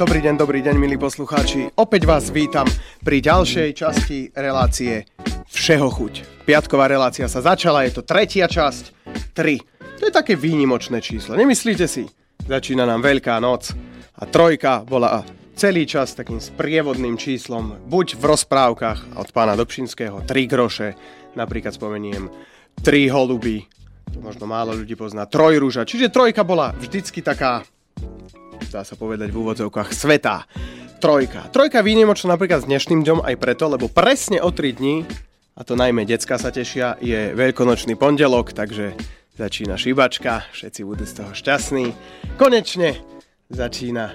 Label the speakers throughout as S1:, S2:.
S1: Dobrý deň, dobrý deň, milí poslucháči. Opäť vás vítam pri ďalšej časti relácie Všeho chuť. Piatková relácia sa začala, je to tretia časť, 3. To je také výnimočné číslo, nemyslíte si? Začína nám Veľká noc a trojka bola celý čas takým sprievodným číslom, buď v rozprávkach od pána Dobšinského 3 groše, napríklad spomeniem 3 holuby, to možno málo ľudí pozná, trojruža, čiže trojka bola vždycky taká dá sa povedať v úvodzovkách, sveta. Trojka. Trojka výnimočná napríklad s dnešným dňom aj preto, lebo presne o 3 dní, a to najmä decka sa tešia, je veľkonočný pondelok, takže začína šibačka, všetci budú z toho šťastní. Konečne začína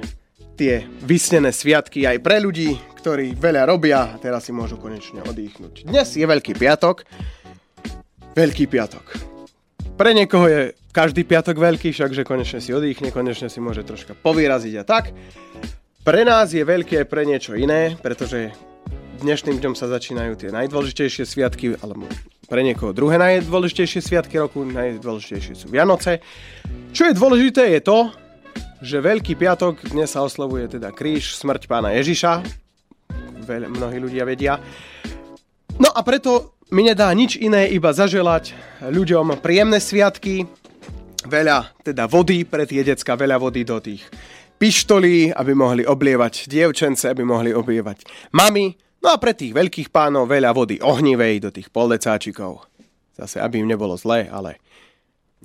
S1: tie vysnené sviatky aj pre ľudí, ktorí veľa robia a teraz si môžu konečne odýchnuť. Dnes je Veľký piatok. Veľký piatok. Pre niekoho je každý piatok veľký, však že konečne si odýchne, konečne si môže troška povyraziť a tak. Pre nás je veľké pre niečo iné, pretože dnešným dňom sa začínajú tie najdôležitejšie sviatky, alebo pre niekoho druhé najdôležitejšie sviatky roku, najdôležitejšie sú Vianoce. Čo je dôležité je to, že Veľký piatok dnes sa oslovuje teda kríž, smrť pána Ježiša. Veľ, mnohí ľudia vedia. No a preto mi nedá nič iné, iba zaželať ľuďom príjemné sviatky, veľa teda vody pre tie decka, veľa vody do tých pištolí, aby mohli oblievať dievčence, aby mohli oblievať mami. No a pre tých veľkých pánov veľa vody ohnivej do tých poldecáčikov. Zase, aby im nebolo zlé, ale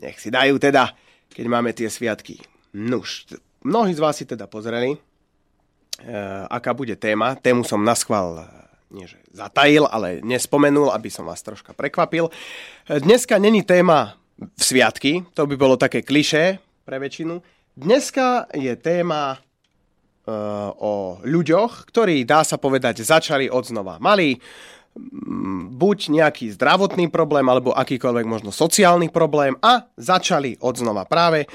S1: nech si dajú teda, keď máme tie sviatky. Nuž, mnohí z vás si teda pozreli, e, aká bude téma. Tému som naschval nie že zatajil, ale nespomenul, aby som vás troška prekvapil. E, dneska není téma v sviatky, to by bolo také klišé pre väčšinu. Dneska je téma uh, o ľuďoch, ktorí, dá sa povedať, začali od. Mali buď nejaký zdravotný problém, alebo akýkoľvek možno sociálny problém a začali od znova. Práve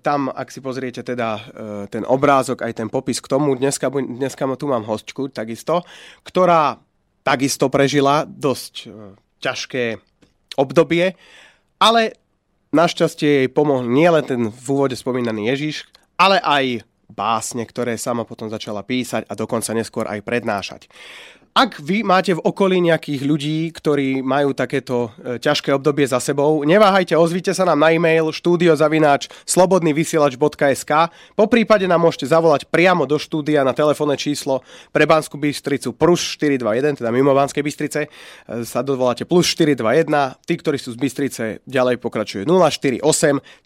S1: tam, ak si pozriete teda uh, ten obrázok, aj ten popis k tomu, dneska, dneska tu mám hostku takisto, ktorá takisto prežila dosť uh, ťažké obdobie, ale Našťastie jej pomohol nielen ten v úvode spomínaný Ježiš, ale aj básne, ktoré sama potom začala písať a dokonca neskôr aj prednášať. Ak vy máte v okolí nejakých ľudí, ktorí majú takéto e, ťažké obdobie za sebou, neváhajte, ozvite sa nám na e-mail studiozavináč slobodnyvysielač.sk Po prípade nám môžete zavolať priamo do štúdia na telefónne číslo pre Banskú Bystricu plus 421, teda mimo Banskej Bystrice. E, sa dovoláte plus 421. Tí, ktorí sú z Bystrice, ďalej pokračuje 048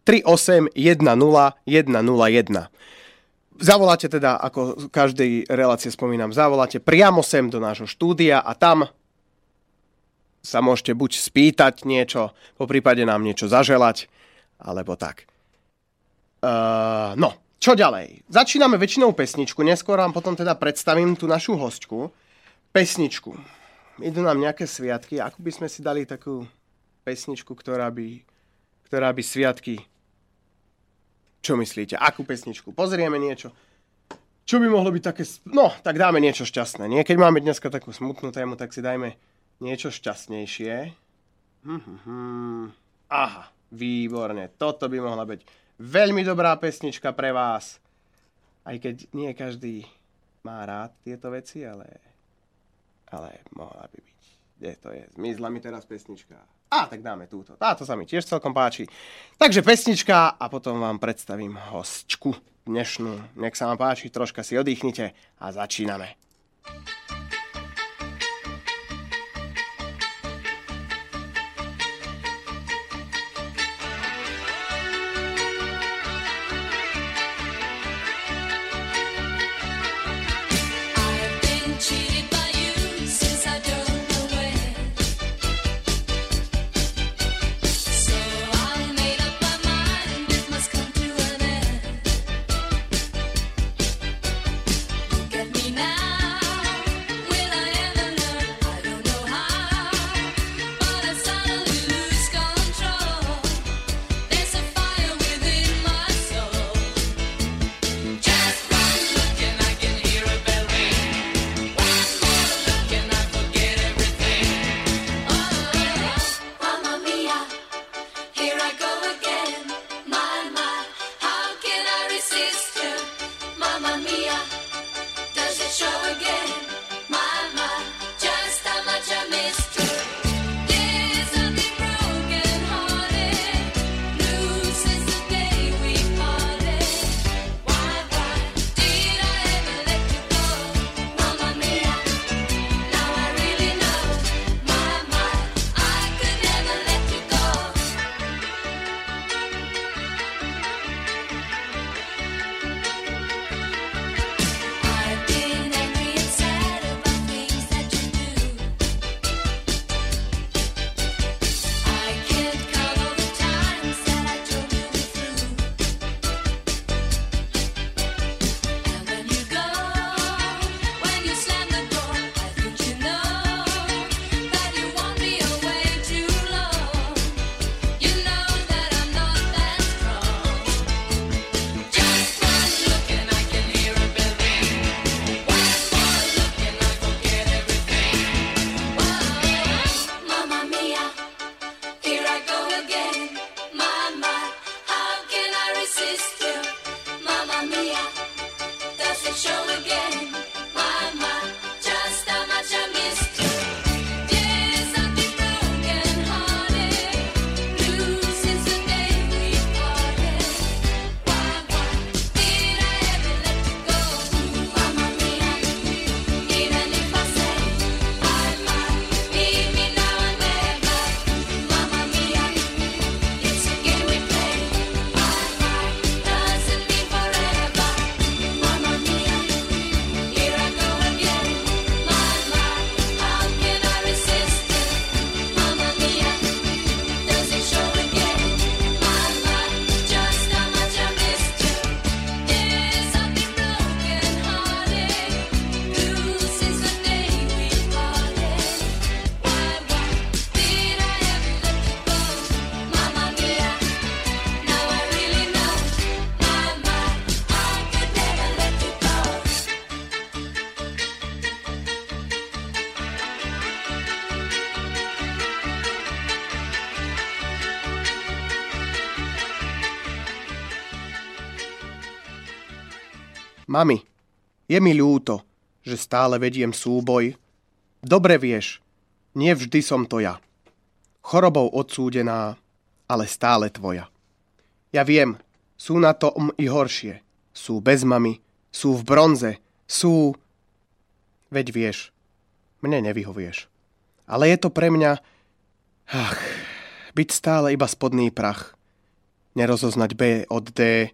S1: 38 10 101 zavoláte teda, ako každej relácie spomínam, zavoláte priamo sem do nášho štúdia a tam sa môžete buď spýtať niečo, po prípade nám niečo zaželať, alebo tak. Uh, no, čo ďalej? Začíname väčšinou pesničku, neskôr vám potom teda predstavím tú našu hostku. Pesničku. Idú nám nejaké sviatky, ako by sme si dali takú pesničku, ktorá by, ktorá by sviatky čo myslíte? Akú pesničku? Pozrieme niečo. Čo by mohlo byť také... No, tak dáme niečo šťastné. Nie? Keď máme dneska takú smutnú tému, tak si dajme niečo šťastnejšie. Hm, hm, hm. Aha, výborne. Toto by mohla byť veľmi dobrá pesnička pre vás. Aj keď nie každý má rád tieto veci, ale, ale mohla by byť. Kde to je? Zmizla mi teraz pesnička. A tak dáme túto. Táto sa mi tiež celkom páči. Takže pesnička a potom vám predstavím hostčku dnešnú. Nech sa vám páči, troška si oddychnite a začíname. Mami, je mi ľúto, že stále vediem súboj. Dobre vieš, nie vždy som to ja. Chorobou odsúdená, ale stále tvoja. Ja viem, sú na tom i horšie. Sú bez mamy, sú v bronze, sú... Veď vieš, mne nevyhovieš. Ale je to pre mňa... Ach, byť stále iba spodný prach. Nerozoznať B od D.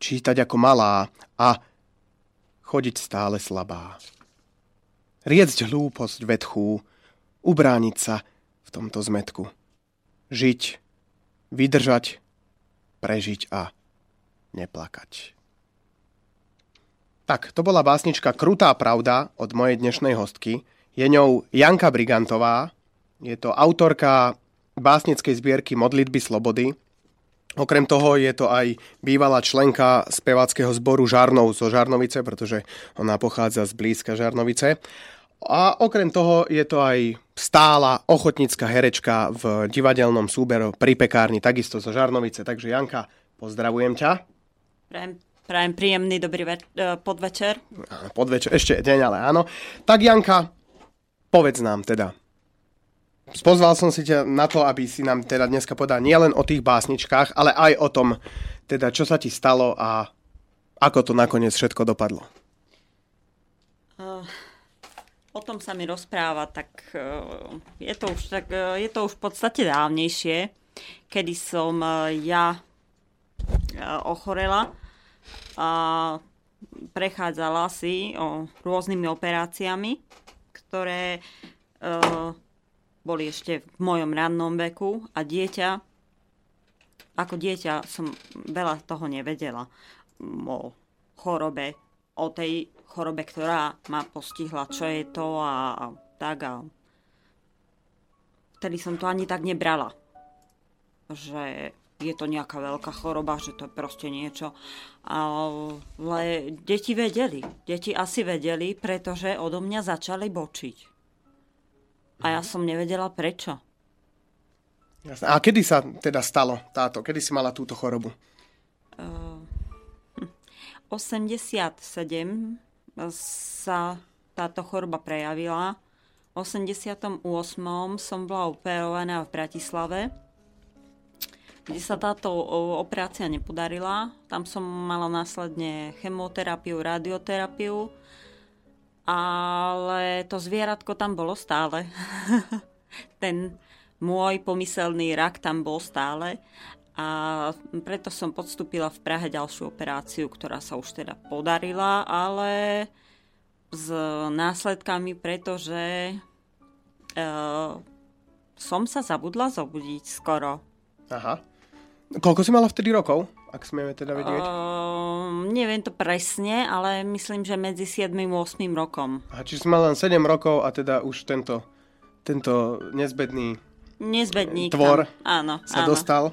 S1: Čítať ako malá a chodiť stále slabá. Riecť hlúposť vedchú, ubrániť sa v tomto zmetku. Žiť, vydržať, prežiť a neplakať. Tak, to bola básnička Krutá pravda od mojej dnešnej hostky. Je ňou Janka Brigantová. Je to autorka básnickej zbierky Modlitby slobody. Okrem toho je to aj bývalá členka speváckého zboru Žarnov zo Žarnovice, pretože ona pochádza z blízka Žarnovice. A okrem toho je to aj stála ochotnícka herečka v divadelnom súberu pri pekárni, takisto zo Žarnovice. Takže Janka, pozdravujem ťa.
S2: Prajem Prajem príjemný dobrý ve- e, podvečer.
S1: Podvečer, ešte deň, ale áno. Tak Janka, povedz nám teda. Spozval som si ťa na to, aby si nám teda dneska podal nielen o tých básničkách, ale aj o tom, teda čo sa ti stalo a ako to nakoniec všetko dopadlo.
S2: Uh, o tom sa mi rozpráva, tak uh, je, to už, tak uh, je to už v podstate dávnejšie, kedy som ja ochorela a prechádzala si o rôznymi operáciami, ktoré boli ešte v mojom rannom veku a dieťa, ako dieťa som veľa toho nevedela o chorobe, o tej chorobe, ktorá ma postihla, čo je to a, a tak a vtedy som to ani tak nebrala, že je to nejaká veľká choroba, že to je proste niečo. Ale deti vedeli. Deti asi vedeli, pretože odo mňa začali bočiť. A ja som nevedela prečo.
S1: Jasne. A kedy sa teda stalo táto? Kedy si mala túto chorobu?
S2: Uh, 87 sa táto choroba prejavila. V 88. som bola operovaná v Bratislave kde sa táto operácia nepodarila. Tam som mala následne chemoterapiu, radioterapiu, ale to zvieratko tam bolo stále. Ten môj pomyselný rak tam bol stále a preto som podstúpila v Prahe ďalšiu operáciu, ktorá sa už teda podarila, ale s následkami, pretože uh, som sa zabudla zobudiť skoro.
S1: Aha. Koľko si mala vtedy rokov, ak smieme teda vedieť?
S2: Uh, neviem to presne, ale myslím, že medzi 7 a 8 rokom.
S1: A čiže mala len 7 rokov a teda už tento, tento nezbedný
S2: Nezbedník
S1: tvor
S2: tam. Áno,
S1: sa
S2: áno.
S1: dostal.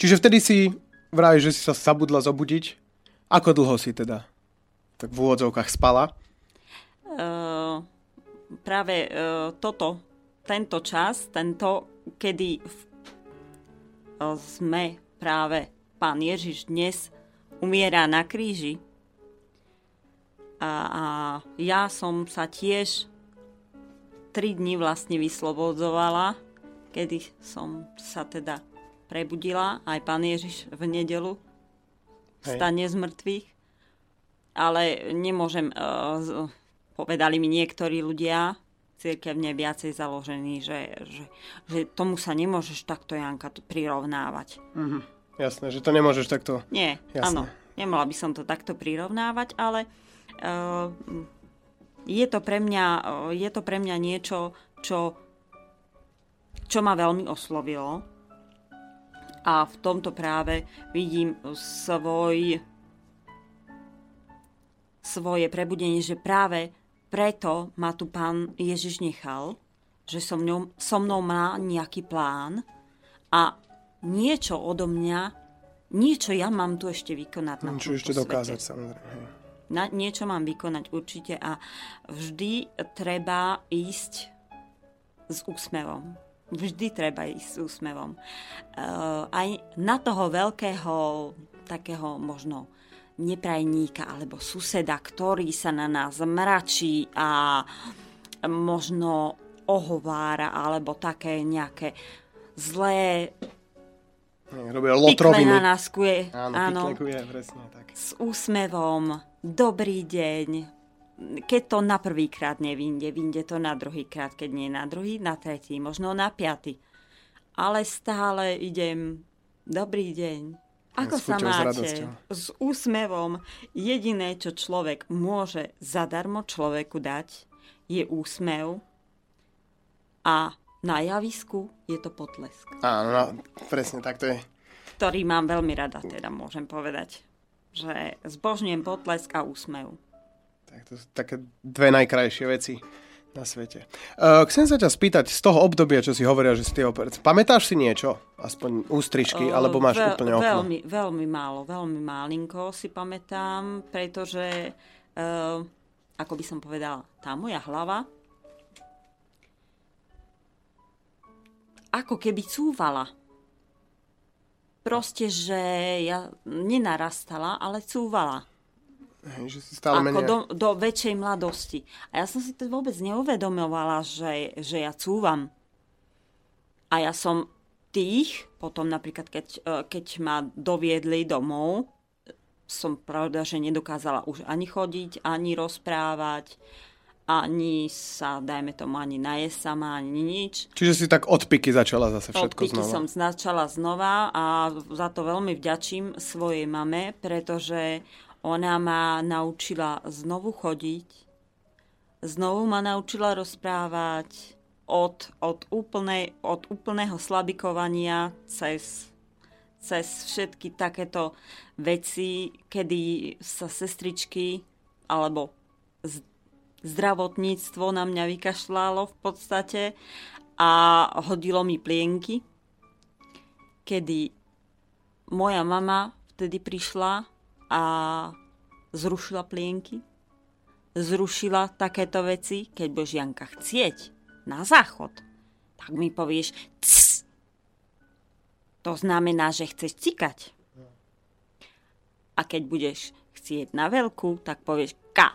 S1: Čiže vtedy si vraj, že si sa zabudla zobudiť. Ako dlho si teda tak v úvodzovkách spala?
S2: Uh, práve uh, toto, tento čas, tento, kedy v sme práve pán Ježiš dnes umiera na kríži. A, a ja som sa tiež tri dni vlastne vyslobodzovala, kedy som sa teda prebudila, aj pán Ježiš v nedelu stane z mŕtvych. Ale nemôžem, uh, povedali mi niektorí ľudia, církevne viacej založený, že, že, že tomu sa nemôžeš takto, Janka, prirovnávať.
S1: Mm-hmm. Jasné, že to nemôžeš takto...
S2: Nie, Jasné. áno, nemohla by som to takto prirovnávať, ale uh, je, to pre mňa, uh, je to pre mňa niečo, čo, čo ma veľmi oslovilo. A v tomto práve vidím svoj svoje prebudenie, že práve preto ma tu pán Ježiš nechal, že so mnou, so mnou má nejaký plán a niečo odo mňa, niečo ja mám tu ešte vykonať na
S1: Niečo ešte svete. dokázať, samozrejme.
S2: Na, niečo mám vykonať určite a vždy treba ísť s úsmevom. Vždy treba ísť s úsmevom. Uh, aj na toho veľkého, takého možno neprajníka alebo suseda, ktorý sa na nás mračí a možno ohovára alebo také nejaké zlé
S1: Robia lotroviny.
S2: na nás kuje.
S1: Áno, áno. Kuje, presne tak.
S2: S úsmevom, dobrý deň. Keď to na prvýkrát nevinde, vinde to na druhýkrát, keď nie na druhý, na tretí, možno na piaty. Ale stále idem, dobrý deň, ako sa máte? S, s úsmevom. Jediné, čo človek môže zadarmo človeku dať, je úsmev a na javisku je to potlesk.
S1: Áno, no, presne tak to je.
S2: Ktorý mám veľmi rada, teda môžem povedať. Že zbožňujem potlesk a úsmev.
S1: Tak to sú také dve najkrajšie veci na svete. Uh, chcem sa ťa spýtať z toho obdobia, čo si hovorila, že si ty operc. Pamätáš si niečo? Aspoň ústrižky, uh, alebo máš veľ, úplne okno?
S2: Veľmi, veľmi málo, veľmi málinko si pamätám, pretože, uh, ako by som povedala, tá moja hlava ako keby cúvala. Proste, že ja nenarastala, ale cúvala.
S1: Hej, že si stále
S2: ako menej... do, do väčšej mladosti. A ja som si to vôbec neuvedomovala, že, že ja cúvam. A ja som tých, potom napríklad, keď, e, keď ma doviedli domov, som pravda, že nedokázala už ani chodiť, ani rozprávať, ani sa, dajme tomu, ani najesť sama, ani nič.
S1: Čiže si tak odpiky začala zase všetko
S2: odpiky
S1: znova.
S2: som začala znova a za to veľmi vďačím svojej mame, pretože ona ma naučila znovu chodiť, znovu ma naučila rozprávať od, od, úplnej, od úplného slabikovania cez, cez všetky takéto veci, kedy sa sestričky alebo zdravotníctvo na mňa vykašľalo v podstate a hodilo mi plienky, kedy moja mama vtedy prišla a zrušila plienky, zrušila takéto veci, keď budeš Janka chcieť na záchod, tak mi povieš cs. To znamená, že chceš cikať. A keď budeš chcieť na veľkú, tak povieš K.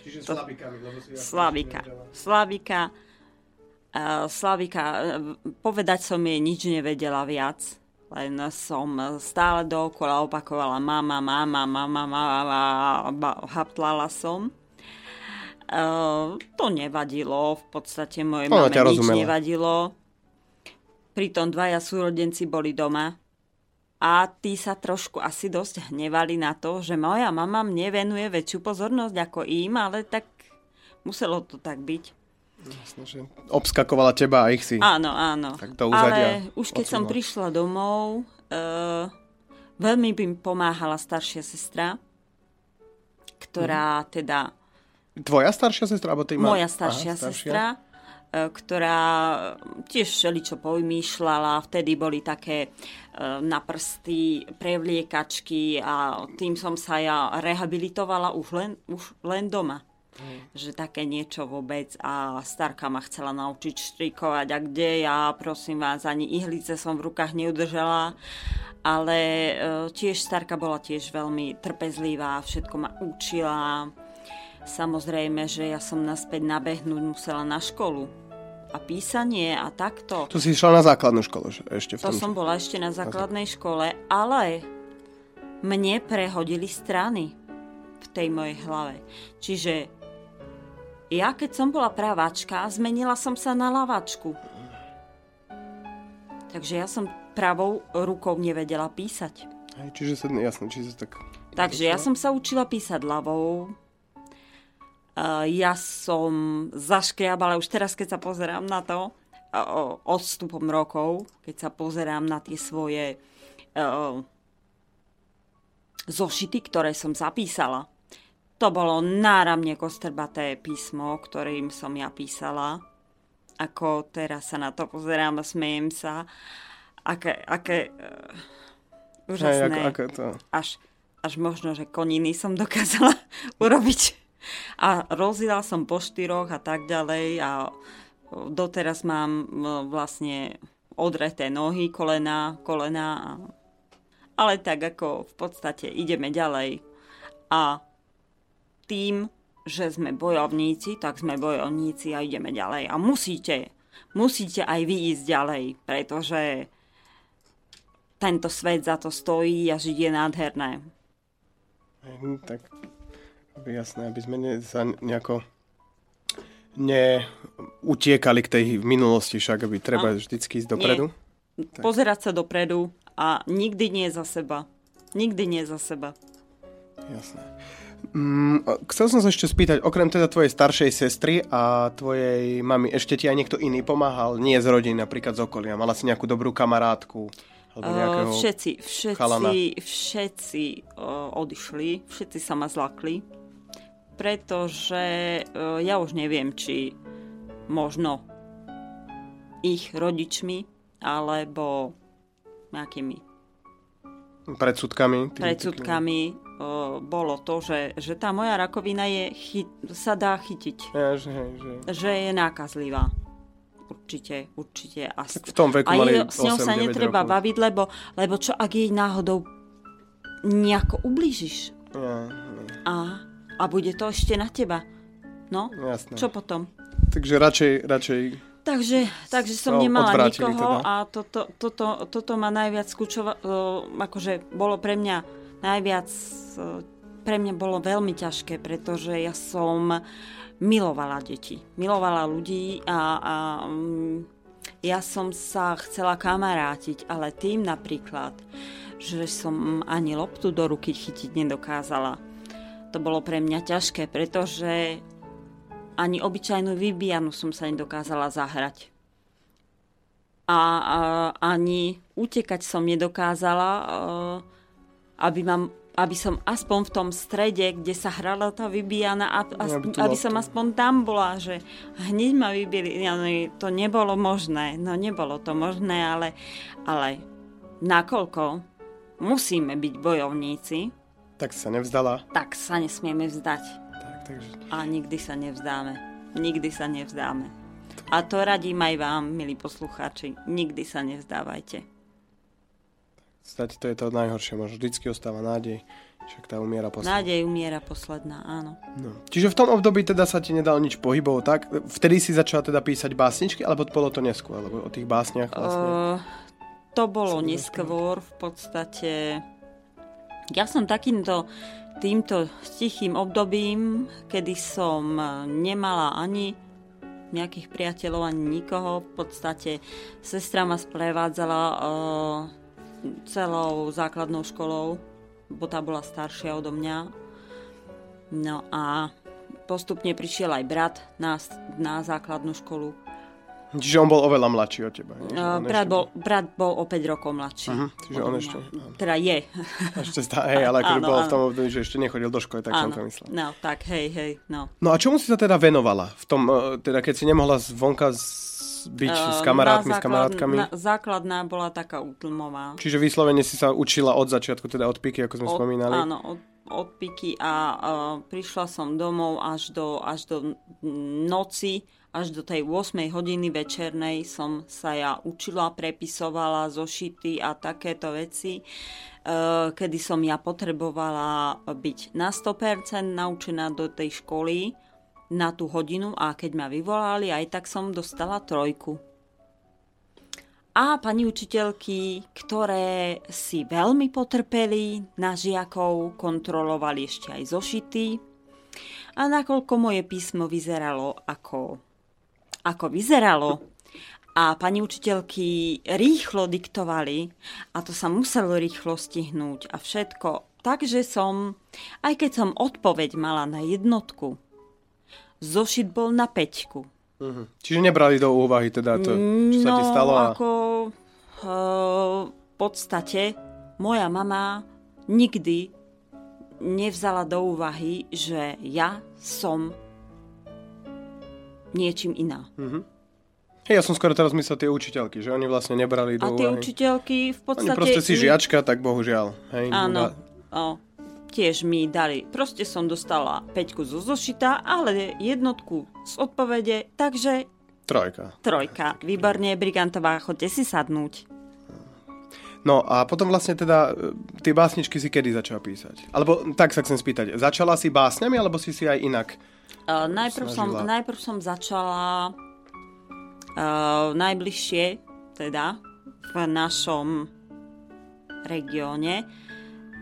S1: Čiže to, slabikami.
S2: Slavika. Slavika. Uh, Slavika. Uh, povedať som jej nič nevedela viac len som stále dookola opakovala mama, mama, mama, mama, haptlala som. Uh, to nevadilo, v podstate mojej mame nič rozumela. nevadilo. Pritom dvaja súrodenci boli doma a tí sa trošku asi dosť hnevali na to, že moja mama mne venuje väčšiu pozornosť ako im, ale tak muselo to tak byť.
S1: Jasne, že obskakovala teba a ich si.
S2: Áno, áno.
S1: Tak to
S2: Ale už keď odsúhla. som prišla domov, uh, veľmi by mi pomáhala staršia sestra, ktorá hmm. teda...
S1: Tvoja staršia sestra? Alebo ty.
S2: Moja staršia, Aha, staršia sestra, uh, ktorá tiež všeličo povymýšľala. Vtedy boli také na prsty prevliekačky a tým som sa ja rehabilitovala už len, už len doma. Mm. Že také niečo vôbec a starka ma chcela naučiť štrikovať a kde ja, prosím vás, ani ihlice som v rukách neudržala, ale e, tiež starka bola tiež veľmi trpezlivá, všetko ma učila. Samozrejme, že ja som naspäť nabehnúť musela na školu a písanie a takto.
S1: To si išla na základnú školu ešte v
S2: tom... To som bola ešte na základnej škole, ale mne prehodili strany v tej mojej hlave. Čiže ja, keď som bola pravačka, zmenila som sa na lavačku. Takže ja som pravou rukou nevedela písať.
S1: Hej, čiže sa, jasne, čiže tak...
S2: Takže ja som sa učila písať ľavou. Uh, ja som zaškriabala, už teraz, keď sa pozerám na to, uh, odstupom rokov, keď sa pozerám na tie svoje uh, zošity, ktoré som zapísala, to bolo náramne kostrbaté písmo, ktorým som ja písala. Ako teraz sa na to pozerám a smejem sa. Aké, aké uh, úžasné. Hey, ako, ako to? Až, až možno, že koniny som dokázala urobiť. A rozila som po štyroch a tak ďalej a doteraz mám vlastne odreté nohy, kolena, kolena a, ale tak ako v podstate ideme ďalej. A tým, že sme bojovníci, tak sme bojovníci a ideme ďalej. A musíte, musíte aj vy ísť ďalej, pretože tento svet za to stojí a žiť je nádherné.
S1: Hm, tak jasné, aby sme ne, sa nejako neutiekali k tej minulosti, však aby treba a, vždycky ísť dopredu.
S2: Nie. Pozerať sa dopredu a nikdy nie za seba. Nikdy nie za seba.
S1: Jasné. Mm, chcel som sa ešte spýtať, okrem teda tvojej staršej sestry a tvojej mamy, ešte ti aj niekto iný pomáhal? Nie z rodiny, napríklad z okolia. Mala si nejakú dobrú kamarátku?
S2: Alebo všetci, všetci, chalana. všetci uh, odišli, všetci sa ma zlakli, pretože uh, ja už neviem, či možno ich rodičmi, alebo nejakými
S1: predsudkami.
S2: Predsudkami uh, bolo to, že, že tá moja rakovina je, chy, sa dá chytiť.
S1: Ja, že, že...
S2: že je nákazlivá. Určite, určite. A
S1: v tom veku a mali
S2: s ňou sa netreba rokov. baviť, lebo, lebo čo ak jej náhodou nejako ublížiš?
S1: Ja,
S2: A, a bude to ešte na teba. No,
S1: Jasné.
S2: čo potom?
S1: Takže radšej, radšej
S2: Takže, takže som no, nemala nikoho teda. a toto, toto, toto ma najviac skúčova, akože bolo pre mňa najviac, pre mňa bolo veľmi ťažké, pretože ja som milovala deti, milovala ľudí a, a mm, ja som sa chcela kamarátiť, ale tým napríklad, že som ani loptu do ruky chytiť nedokázala. To bolo pre mňa ťažké, pretože ani obyčajnú vybijanu som sa nedokázala zahrať. A, a ani utekať som nedokázala, aby, mám, aby som aspoň v tom strede, kde sa hrala tá vybijana, a, aby, aby som aspoň tam bola, že hneď ma vybili. No, to nebolo možné, no nebolo to možné, ale, ale nakoľko musíme byť bojovníci,
S1: tak sa nevzdala.
S2: Tak sa nesmieme vzdať.
S1: Takže...
S2: A nikdy sa nevzdáme. Nikdy sa nevzdáme. A to radím aj vám, milí poslucháči. Nikdy sa nevzdávajte.
S1: Zdať to je to najhoršie. Možno vždycky ostáva nádej. Však tá umiera posledná.
S2: Nádej umiera posledná, áno.
S1: No. Čiže v tom období teda sa ti nedal nič pohybov, tak? Vtedy si začala teda písať básničky, alebo bolo to neskôr? Alebo o tých básniach vlastne? Uh,
S2: to bolo neskôr v podstate. Ja som takýmto týmto tichým obdobím, kedy som nemala ani nejakých priateľov, ani nikoho. V podstate sestra ma sprevádzala uh, celou základnou školou, bo tá bola staršia odo mňa. No a postupne prišiel aj brat na, na základnú školu.
S1: Čiže on bol oveľa mladší od teba.
S2: Uh, brat, bol, brat bol o 5 rokov mladší.
S1: Uh-huh, čiže on ešte...
S2: Áno. Teda je.
S1: Ešte stá, hej, ale akože bol áno. v tom období, že ešte nechodil do školy, tak áno. som to myslel.
S2: No, tak, hej, hej, no.
S1: No a čomu si sa teda venovala? V tom, e, teda keď si nemohla zvonka byť uh, s kamarátmi, základ, s kamarátkami? Na,
S2: základná bola taká útlmová.
S1: Čiže vyslovene si sa učila od začiatku, teda od piky, ako sme od, spomínali?
S2: Áno, od, od piky a uh, prišla som domov až do, až do noci až do tej 8 hodiny večernej som sa ja učila, prepisovala zošity a takéto veci, e, kedy som ja potrebovala byť na 100% naučená do tej školy na tú hodinu a keď ma vyvolali, aj tak som dostala trojku. A pani učiteľky, ktoré si veľmi potrpeli na žiakov, kontrolovali ešte aj zošity. A nakoľko moje písmo vyzeralo ako ako vyzeralo a pani učiteľky rýchlo diktovali a to sa muselo rýchlo stihnúť a všetko. Takže som, aj keď som odpoveď mala na jednotku, zošit bol na peťku.
S1: Uh-huh. Čiže nebrali do úvahy teda to, čo no, sa ti no, stalo?
S2: A... ako uh, v podstate moja mama nikdy nevzala do úvahy, že ja som niečím iná.
S1: Mm-hmm. Hey, ja som skoro teraz myslel tie učiteľky, že oni vlastne nebrali do
S2: A tie úvahy. učiteľky v podstate...
S1: Oni proste si žiačka, tak bohužiaľ. Hej,
S2: Áno, o, tiež mi dali. Proste som dostala peťku zo zošita, ale jednotku z odpovede, takže...
S1: Trojka.
S2: Trojka. Výborne, Brigantová, chodte si sadnúť.
S1: No a potom vlastne teda e, tie básničky si kedy začala písať? Alebo tak sa chcem spýtať, začala si básňami, alebo si si aj inak
S2: Uh, najprv, som, najprv som začala uh, najbližšie, teda v našom regióne,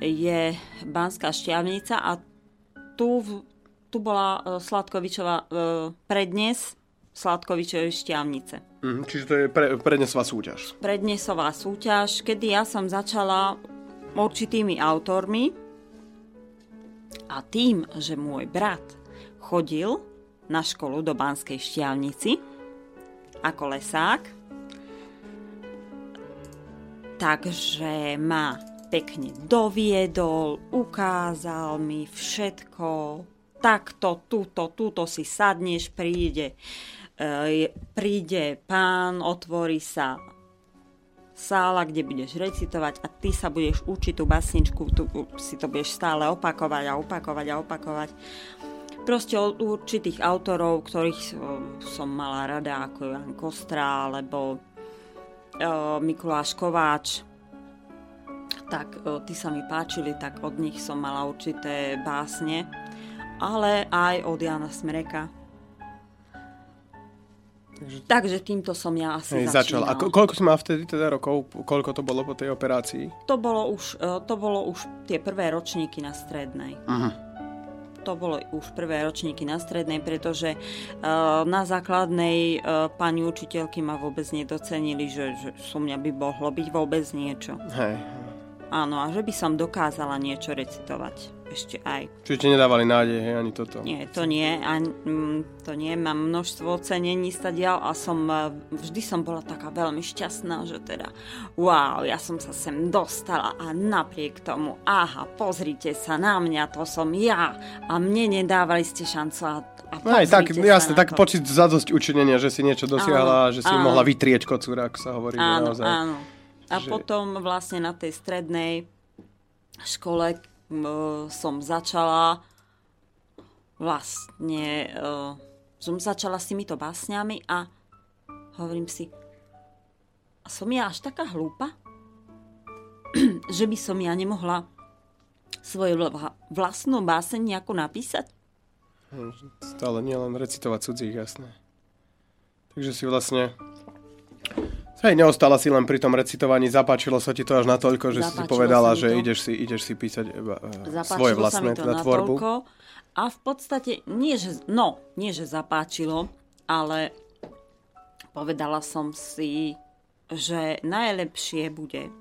S2: je Banská šťavnica a tu, tu bola uh, Sladkovičová uh, prednes Sladkovičovej šťavnice.
S1: Mhm, čiže to je pre, prednesová súťaž.
S2: Prednesová súťaž, kedy ja som začala určitými autormi a tým, že môj brat chodil na školu do Banskej šťavnici ako lesák, takže ma pekne doviedol, ukázal mi všetko, takto, túto, túto si sadneš, príde, e, príde pán, otvorí sa sála, kde budeš recitovať a ty sa budeš učiť tú basničku, tu, si to budeš stále opakovať a opakovať a opakovať. Proste od určitých autorov, ktorých som mala rada, ako Jan Kostra alebo o, Mikuláš Kováč, tak o, tí sa mi páčili, tak od nich som mala určité básne, ale aj od Jana Smreka. Takže týmto som ja asi
S1: Hej, začal. A ko- koľko si mal vtedy teda rokov? Koľko to bolo po tej operácii?
S2: To bolo už, e, to bolo už tie prvé ročníky na strednej.
S1: Mhm.
S2: To bolo už prvé ročníky na strednej, pretože uh, na základnej uh, pani učiteľky ma vôbec nedocenili, že, že so mňa by mohlo byť vôbec niečo.
S1: Hej.
S2: Áno, a že by som dokázala niečo recitovať. Ešte aj.
S1: Čiže nedávali nádej, hej, ani toto.
S2: Nie, to nie. A, mm, to nie. Mám množstvo ocenení stadiaľ a som, e, vždy som bola taká veľmi šťastná, že teda wow, ja som sa sem dostala a napriek tomu, aha, pozrite sa na mňa, to som ja a mne nedávali ste šancu a, a
S1: No aj tak, jasne, tak
S2: to.
S1: pocit zadosť učinenia, že si niečo dosiahla,
S2: Áno,
S1: že si
S2: áno.
S1: mohla vytrieť kocúra, ako sa hovorí.
S2: Áno,
S1: naozaj.
S2: áno. A
S1: Že-
S2: potom vlastne na tej strednej škole som začala vlastne e, som začala s týmito básňami a hovorím si, som ja až taká hlúpa, že by som ja nemohla svoju vla- vlastnú báseň nejako napísať?
S1: Hm, Stále nie len recitovať cudzích, jasné. Takže si vlastne... Hej, neostala si len pri tom recitovaní, zapáčilo sa ti to až natoľko, že si
S2: Zapáčilo
S1: povedala,
S2: sa mi
S1: že ideš si, ideš si písať
S2: Zapáčilo
S1: svoje
S2: sa
S1: vlastné
S2: mi to
S1: teda tvorbu.
S2: a v podstate, nie že, no, nie že zapáčilo, ale povedala som si, že najlepšie bude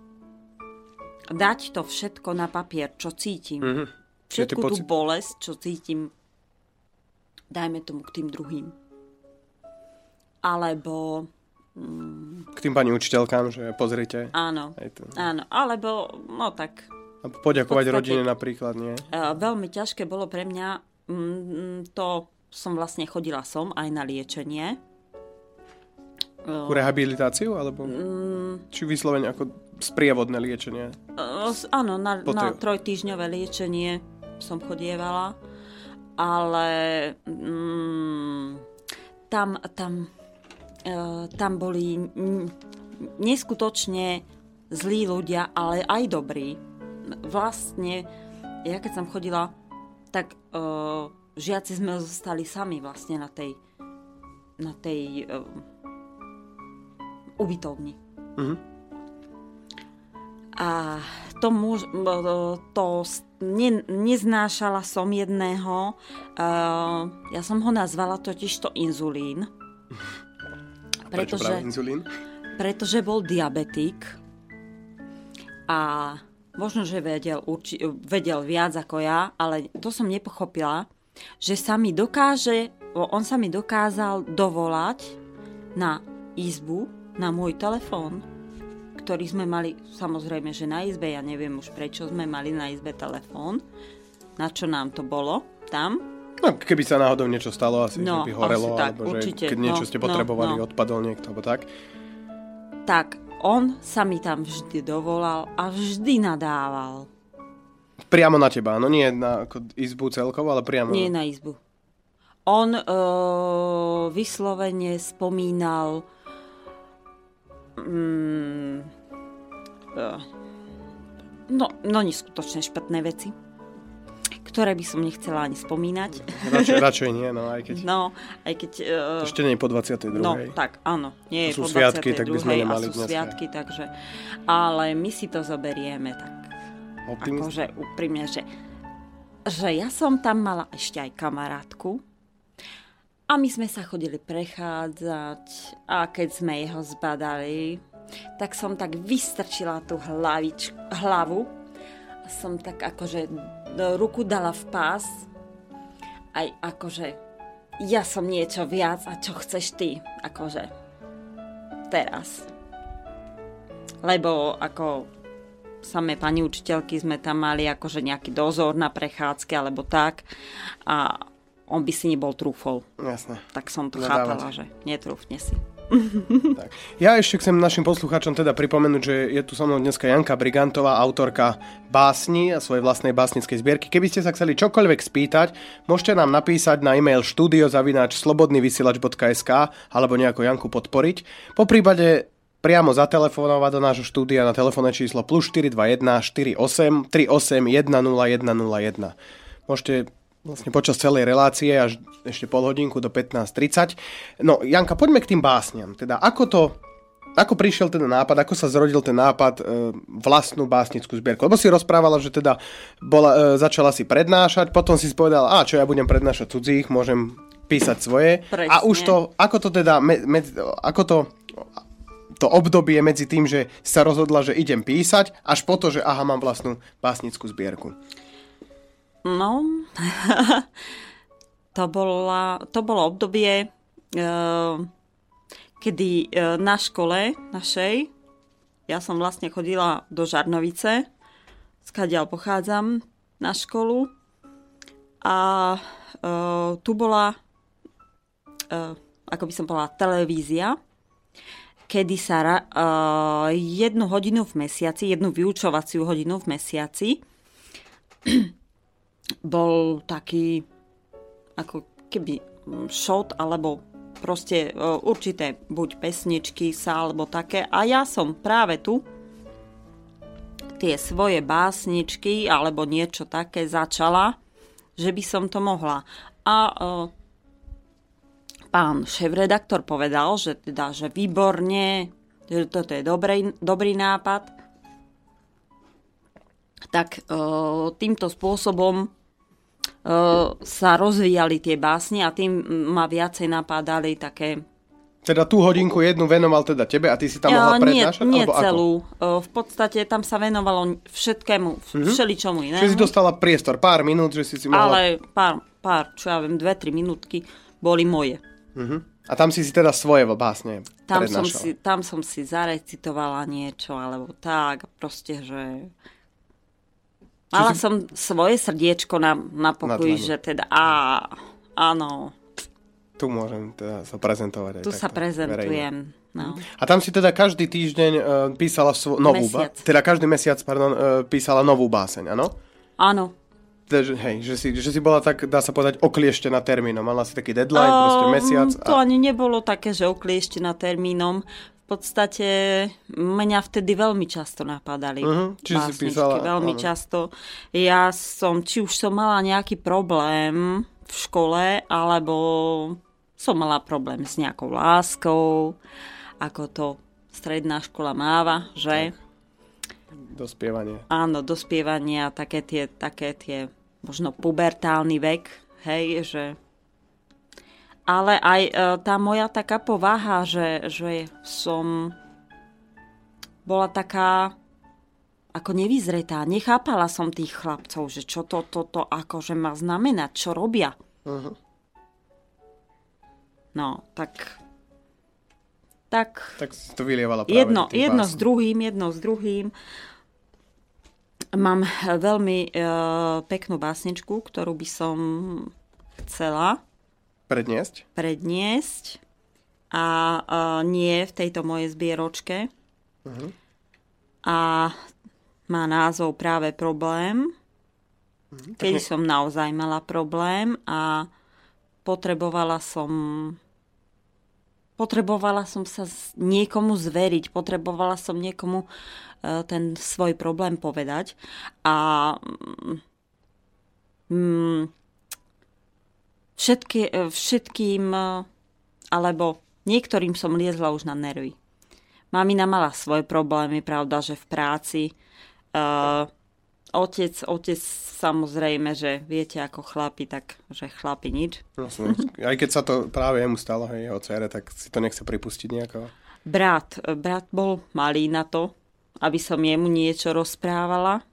S2: dať to všetko na papier, čo cítim.
S1: Mhm. Čiže
S2: Všetku tú bolesť, čo cítim, dajme tomu k tým druhým. Alebo,
S1: K tým pani učiteľkám, že pozrite.
S2: áno,
S1: to.
S2: áno, alebo, no tak,
S1: A poďakovať
S2: podstate-
S1: rodine napríklad, nie?
S2: Eh, veľmi ťažké bolo pre mňa, mm, to som vlastne chodila som aj na liečenie.
S1: Ku rehabilitáciu, alebo
S2: Mm,
S1: či vyslovene ako sprievodné liečenie?
S2: s- áno, na,
S1: Po
S2: na trojtýždňové liečenie som chodievala, ale mm, tam, tam, tam boli neskutočne zlí ľudia, ale aj dobrí. Vlastne, ja keď som chodila, tak eh, žiaci sme zostali sami vlastne na tej na tej uh, ubytovni.
S1: Mhm.
S2: A to, muž, to ne, neznášala som jedného. Uh, ja som ho nazvala totiž to inzulín.
S1: Prečo práve
S2: Pretože,
S1: inzulín?
S2: pretože bol diabetik a možno, že vedel, urči, vedel viac ako ja, ale to som nepochopila, že sa mi dokáže, on sa mi dokázal dovolať na izbu, na môj telefón, ktorý sme mali, samozrejme, že na izbe, ja neviem už prečo sme mali na izbe telefón, na čo nám to bolo tam.
S1: No, keby sa náhodou niečo stalo, asi
S2: No,
S1: by horelo,
S2: asi tak,
S1: alebo
S2: určite.
S1: že keď niečo
S2: No,
S1: ste
S2: no,
S1: potrebovali,
S2: no.
S1: odpadol niekto, alebo tak.
S2: Tak on sa mi tam vždy dovolal a vždy nadával.
S1: Priamo na teba, no nie na ako izbu celkovo, ale priamo.
S2: Nie na izbu. On e, vyslovene spomínal mm, uh, no, no neskutočne špatné veci, ktoré by som nechcela ani spomínať.
S1: Radšej, radšej nie, no aj keď...
S2: No, aj keď... Uh,
S1: Ešte nie je po 22.
S2: No, tak, áno. Nie je
S1: sú
S2: po
S1: sviatky,
S2: 22.
S1: tak by sme nemali
S2: a sú
S1: dneska.
S2: sviatky, takže... Ale my si to zoberieme tak,
S1: Optimist?
S2: akože úprimne, že, že ja som tam mala ešte aj kamarátku a my sme sa chodili prechádzať a keď sme jeho zbadali, tak som tak vystrčila tú hlavič, hlavu som tak akože ruku dala v pás aj akože ja som niečo viac a čo chceš ty, akože teraz. Lebo ako samé pani učiteľky sme tam mali akože nejaký dozor na prechádzke alebo tak a on by si nebol trúfol.
S1: Jasné.
S2: Tak som to
S1: Nadávať.
S2: chápala, že netrúfne si.
S1: Tak. Ja ešte chcem našim poslucháčom teda pripomenúť, že je tu so mnou dneska Janka Brigantová, autorka básni a svojej vlastnej básnickej zbierky. Keby ste sa chceli čokoľvek spýtať, môžete nám napísať na e-mail studiozavináč slobodnyvysielač.sk alebo nejako Janku podporiť. Po prípade priamo zatelefonovať do nášho štúdia na telefónne číslo plus 421 48 38 10101. Môžete vlastne počas celej relácie až ešte pol hodinku do 15.30. No, Janka, poďme k tým básniam. Teda, ako to, ako prišiel ten nápad, ako sa zrodil ten nápad e, vlastnú básnickú zbierku? Lebo si rozprávala, že teda bola, e, začala si prednášať, potom si povedala, a čo ja budem prednášať cudzích, môžem písať svoje.
S2: Presne.
S1: A už to, ako to teda, me, me, ako to to obdobie medzi tým, že sa rozhodla, že idem písať, až po to, že aha, mám vlastnú básnickú zbierku.
S2: No, to, bola, to bolo obdobie, eh, kedy eh, na škole našej, ja som vlastne chodila do Žarnovice, skadiaľ pochádzam na školu a eh, tu bola, ako by som povedala, televízia, kedy sa ra- jednu hodinu v mesiaci, jednu vyučovaciu hodinu v mesiaci bol taký ako keby mm, shot alebo proste e, určité buď pesničky sa alebo také a ja som práve tu tie svoje básničky alebo niečo také začala, že by som to mohla. A uh, pán šéf-redaktor povedal, že teda, že výborne, že toto je dobrý, dobrý nápad. Tak uh, týmto spôsobom sa rozvíjali tie básne a tým ma viacej napádali také...
S1: Teda tú hodinku jednu venoval teda tebe a ty si tam mohla
S2: Ja, nie,
S1: prednášať?
S2: nie
S1: alebo ako?
S2: celú. Uh, v podstate tam sa venovalo všetkému, mm-hmm. všeličomu inému.
S1: Čiže si dostala priestor, pár minút, že si si mohla...
S2: Ale pár, pár, čo ja viem, dve, tri minútky boli moje.
S1: Uh-huh. A tam si si teda svoje básne
S2: Tam som, si, tam som si zarecitovala niečo, alebo tak, proste, že... Mala
S1: si-
S2: som svoje srdiečko na, na pokoji,
S1: dlani.
S2: že teda á, áno,
S1: Tu môžem teda sa prezentovať aj
S2: tu sa
S1: takto, verejne.
S2: prezentujem. No.
S1: A tam si teda každý týždeň uh, písala svo- novú
S2: Mesiac.
S1: Teda každý mesiac, pardon, uh, písala novú báseň, áno?
S2: Áno.
S1: Že, hej, že si, že si bola tak, dá sa povedať, oklieštená termínom. Mala si taký deadline, proste
S2: Ehm,
S1: mesiac.
S2: To
S1: A...
S2: ani nebolo také, že oklieštená termínom. Podstate mňa vtedy veľmi často napadali
S1: Mhm, čiže si písala,
S2: veľmi
S1: áno.
S2: často. Ja som, či už som mala nejaký problém v škole, alebo som mala problém s nejakou láskou, ako to stredná škola máva, že?
S1: Dospievanie.
S2: Áno, dospievanie a také tie, také tie možno pubertálny vek, hej, že... Ale aj e, tá moja taká povaha, že, že som bola taká ako nevyzretá. Nechápala som tých chlapcov, že čo to, toto akože má znamenať, čo robia.
S1: Uh-huh.
S2: No, tak... Tak
S1: Tak to vylievala práve
S2: jedno, jedno s druhým, jedno s druhým. Mám veľmi e, peknú básničku, ktorú by som chcela
S1: Predniesť?
S2: predniesť a e, nie v tejto mojej zbieročke.
S1: Mhm.
S2: A má názov práve problém,
S1: Mhm.
S2: kedy som naozaj mala problém a potrebovala som potrebovala som sa niekomu zveriť, potrebovala som niekomu uh, ten svoj problém povedať. A mm, všetky, všetkým, alebo niektorým som liezla už na nervy. Mamina mala svoje problémy, pravda, že v práci. Uh, otec, otec samozrejme, že viete ako chlapi, tak že chlapi nič.
S1: Aj keď sa to práve jemu stalo, hej, jeho cere, tak si to nechce pripustiť nejako.
S2: Brat, brat bol malý na to, aby som jemu niečo rozprávala.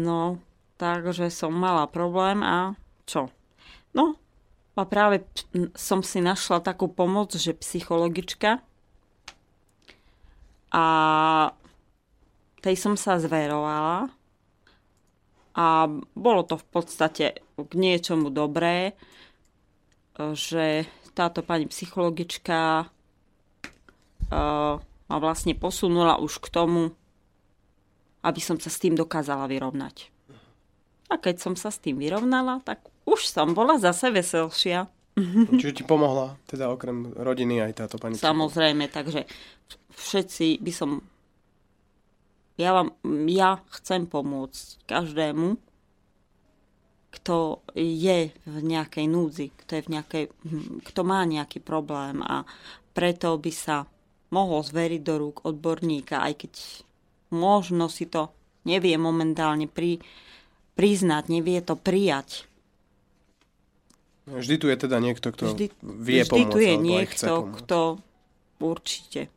S2: No, takže som mala problém a čo? No, a práve som si našla takú pomoc, že psychologička, a tej som sa zverovala a bolo to v podstate k niečomu dobré, že táto pani psychologička uh, ma vlastne posunula už k tomu, aby som sa s tým dokázala vyrovnať. A keď som sa s tým vyrovnala, tak už som bola zase veselšia.
S1: Čiže ti pomohla, teda okrem rodiny aj táto pani
S2: Samozrejme, takže všetci by som... Ja, vám, ja chcem pomôcť každému, kto je v nejakej núdzi, kto, je v nejakej, kto má nejaký problém a preto by sa mohol zveriť do rúk odborníka, aj keď možno si to nevie momentálne pri, priznať, nevie to prijať.
S1: Vždy tu je teda niekto, kto
S2: vždy,
S1: vie
S2: vždy
S1: pomôcť.
S2: tu je niekto, kto určite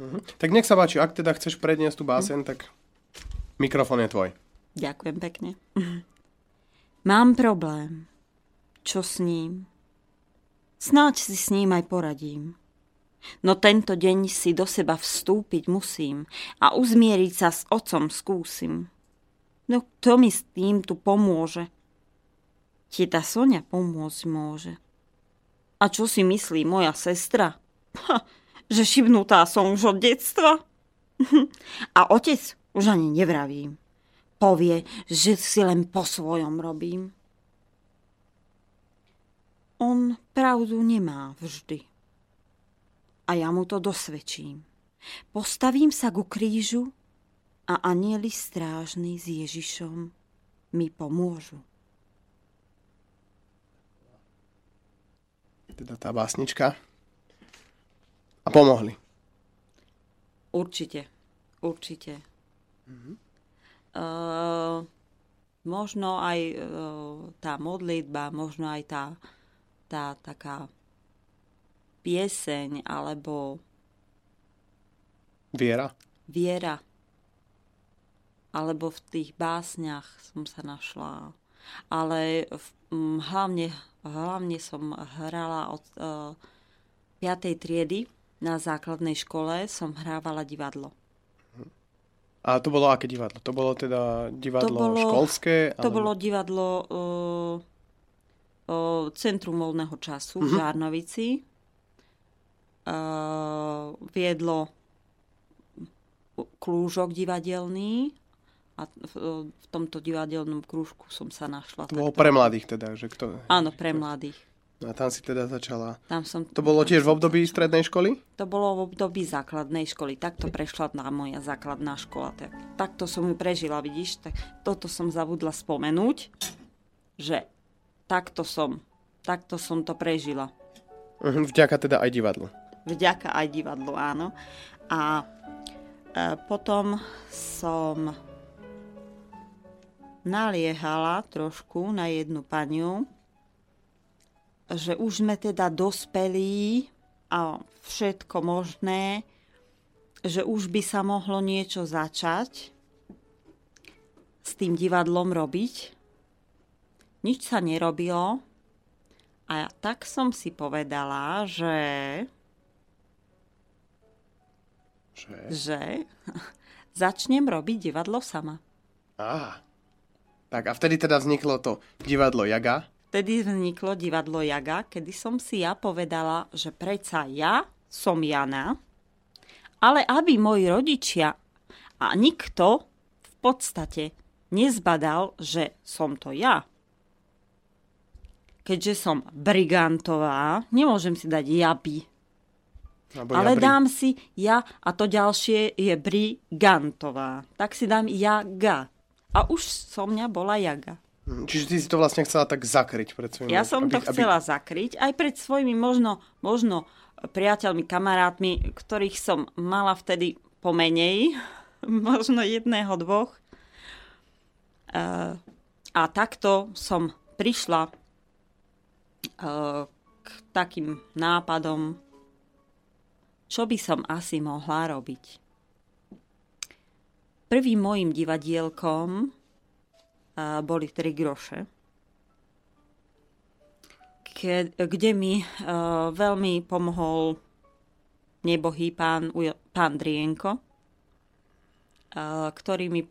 S1: Uh-huh. Tak nech sa páči, ak teda chceš predniesť tú básen, tak mikrofón je tvoj.
S2: Ďakujem pekne. Mám problém. Čo s ním? Snáď si s ním aj poradím. No tento deň si do seba vstúpiť musím a uzmieriť sa s otcom skúsim. No kto mi s tým tu pomôže? Tieta Sonia pomôcť môže. A čo si myslí moja sestra? Ha, že šibnutá som už od detstva. A otec už ani nevravím. Povie, že si len po svojom robím. On pravdu nemá vždy. A ja mu to dosvedčím. Postavím sa ku krížu a anieli strážny s Ježišom mi pomôžu.
S1: Teda tá básnička a pomohli.
S2: Určite. Určite. Mm-hmm. Uh, možno aj uh, tá modlitba, možno aj tá, tá taká pieseň alebo
S1: Viera.
S2: Viera. Alebo v tých básniach som sa našla. Ale v, um, hlavne, hlavne som hrala od uh, 5. triedy na základnej škole som hrávala divadlo.
S1: A to bolo aké divadlo? To bolo teda divadlo to bolo, školské?
S2: To bolo divadlo uh, uh, Centrum voľného času uh-huh. v mhm. Žárnovici. Uh, viedlo klúžok divadelný a v, v tomto divadelnom krúžku som sa našla.
S1: To bolo pre mladých teda? Že kto...
S2: Áno, pre mladých.
S1: A tam si teda začala.
S2: Tam som,
S1: to bolo tiež v období strednej školy?
S2: To bolo v období základnej školy. Takto prešla na moja základná škola. Tak, takto som ju prežila, vidíš? Tak, toto som zabudla spomenúť, že takto som, takto som to prežila.
S1: Uh-huh, vďaka teda aj divadlu.
S2: Vďaka aj divadlu, áno. A e, potom som naliehala trošku na jednu paniu, že už sme teda dospelí a všetko možné, že už by sa mohlo niečo začať s tým divadlom robiť. Nič sa nerobilo a ja tak som si povedala, že...
S1: Že?
S2: Že začnem robiť divadlo sama.
S1: Á, tak a vtedy teda vzniklo to divadlo Jaga?
S2: Vtedy vzniklo divadlo Jaga, kedy som si ja povedala, že predsa ja som Jana, ale aby moji rodičia a nikto v podstate nezbadal, že som to ja. Keďže som brigantová, nemôžem si dať jaby.
S1: Alebo
S2: Ale
S1: Jabri.
S2: dám si ja a to ďalšie je Brigantová. Tak si dám Jaga. A už so mňa bola Jaga.
S1: Hm, Čiže ty si to vlastne chcela tak zakryť pred svojimi...
S2: Ja som to chcela zakryť aj pred svojimi možno, možno priateľmi, kamarátmi, ktorých som mala vtedy pomenej, možno jedného, dvoch. Eh, A takto som prišla eh, k takým nápadom, čo by som asi mohla robiť. Prvým mojim divadielkom boli tri groše. Ke, kde mi veľmi pomohol nebohý pán, pán Drienko, ktorý mi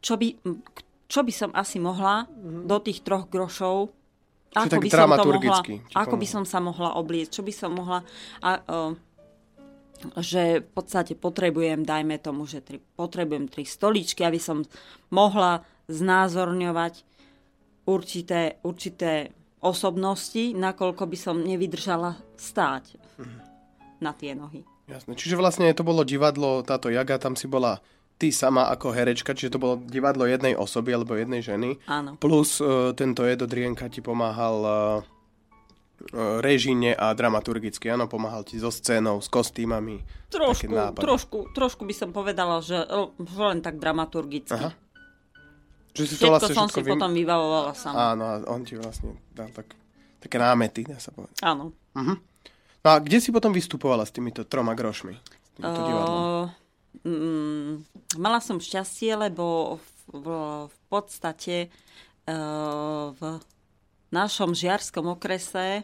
S2: čo by, čo by som asi mohla do tých troch grošov ako by som to mohla, ako by som sa mohla obliecť, čo by som mohla a, uh, že v podstate potrebujem, dajme tomu, že tri, potrebujem tri stoličky, aby som mohla znázorňovať určité, určité osobnosti, nakoľko by som nevydržala stáť
S1: Mhm.
S2: na tie nohy.
S1: Jasné. Čiže vlastne to bolo divadlo, táto Jaga, tam si bola ty sama ako herečka, čiže to bolo divadlo jednej osoby alebo jednej ženy.
S2: Áno.
S1: Plus uh, tento Edo Drienka ti pomáhal uh, režine a dramaturgicky, áno, pomáhal ti so scénou, s kostýmami.
S2: Trošku, trošku, trošku by som povedala, že, že len tak dramaturgicky.
S1: Aha. Že si to
S2: Všetko
S1: vlastne
S2: som si
S1: vym-
S2: potom vybavovala sama.
S1: Áno, on ti vlastne dal tak, také námety, dá sa povedať.
S2: Áno.
S1: No a kde si potom vystupovala s týmito troma grošmi? S divadlom?
S2: Uh, mm, mala som šťastie, lebo v, v, v podstate uh, v našom žiarskom okrese,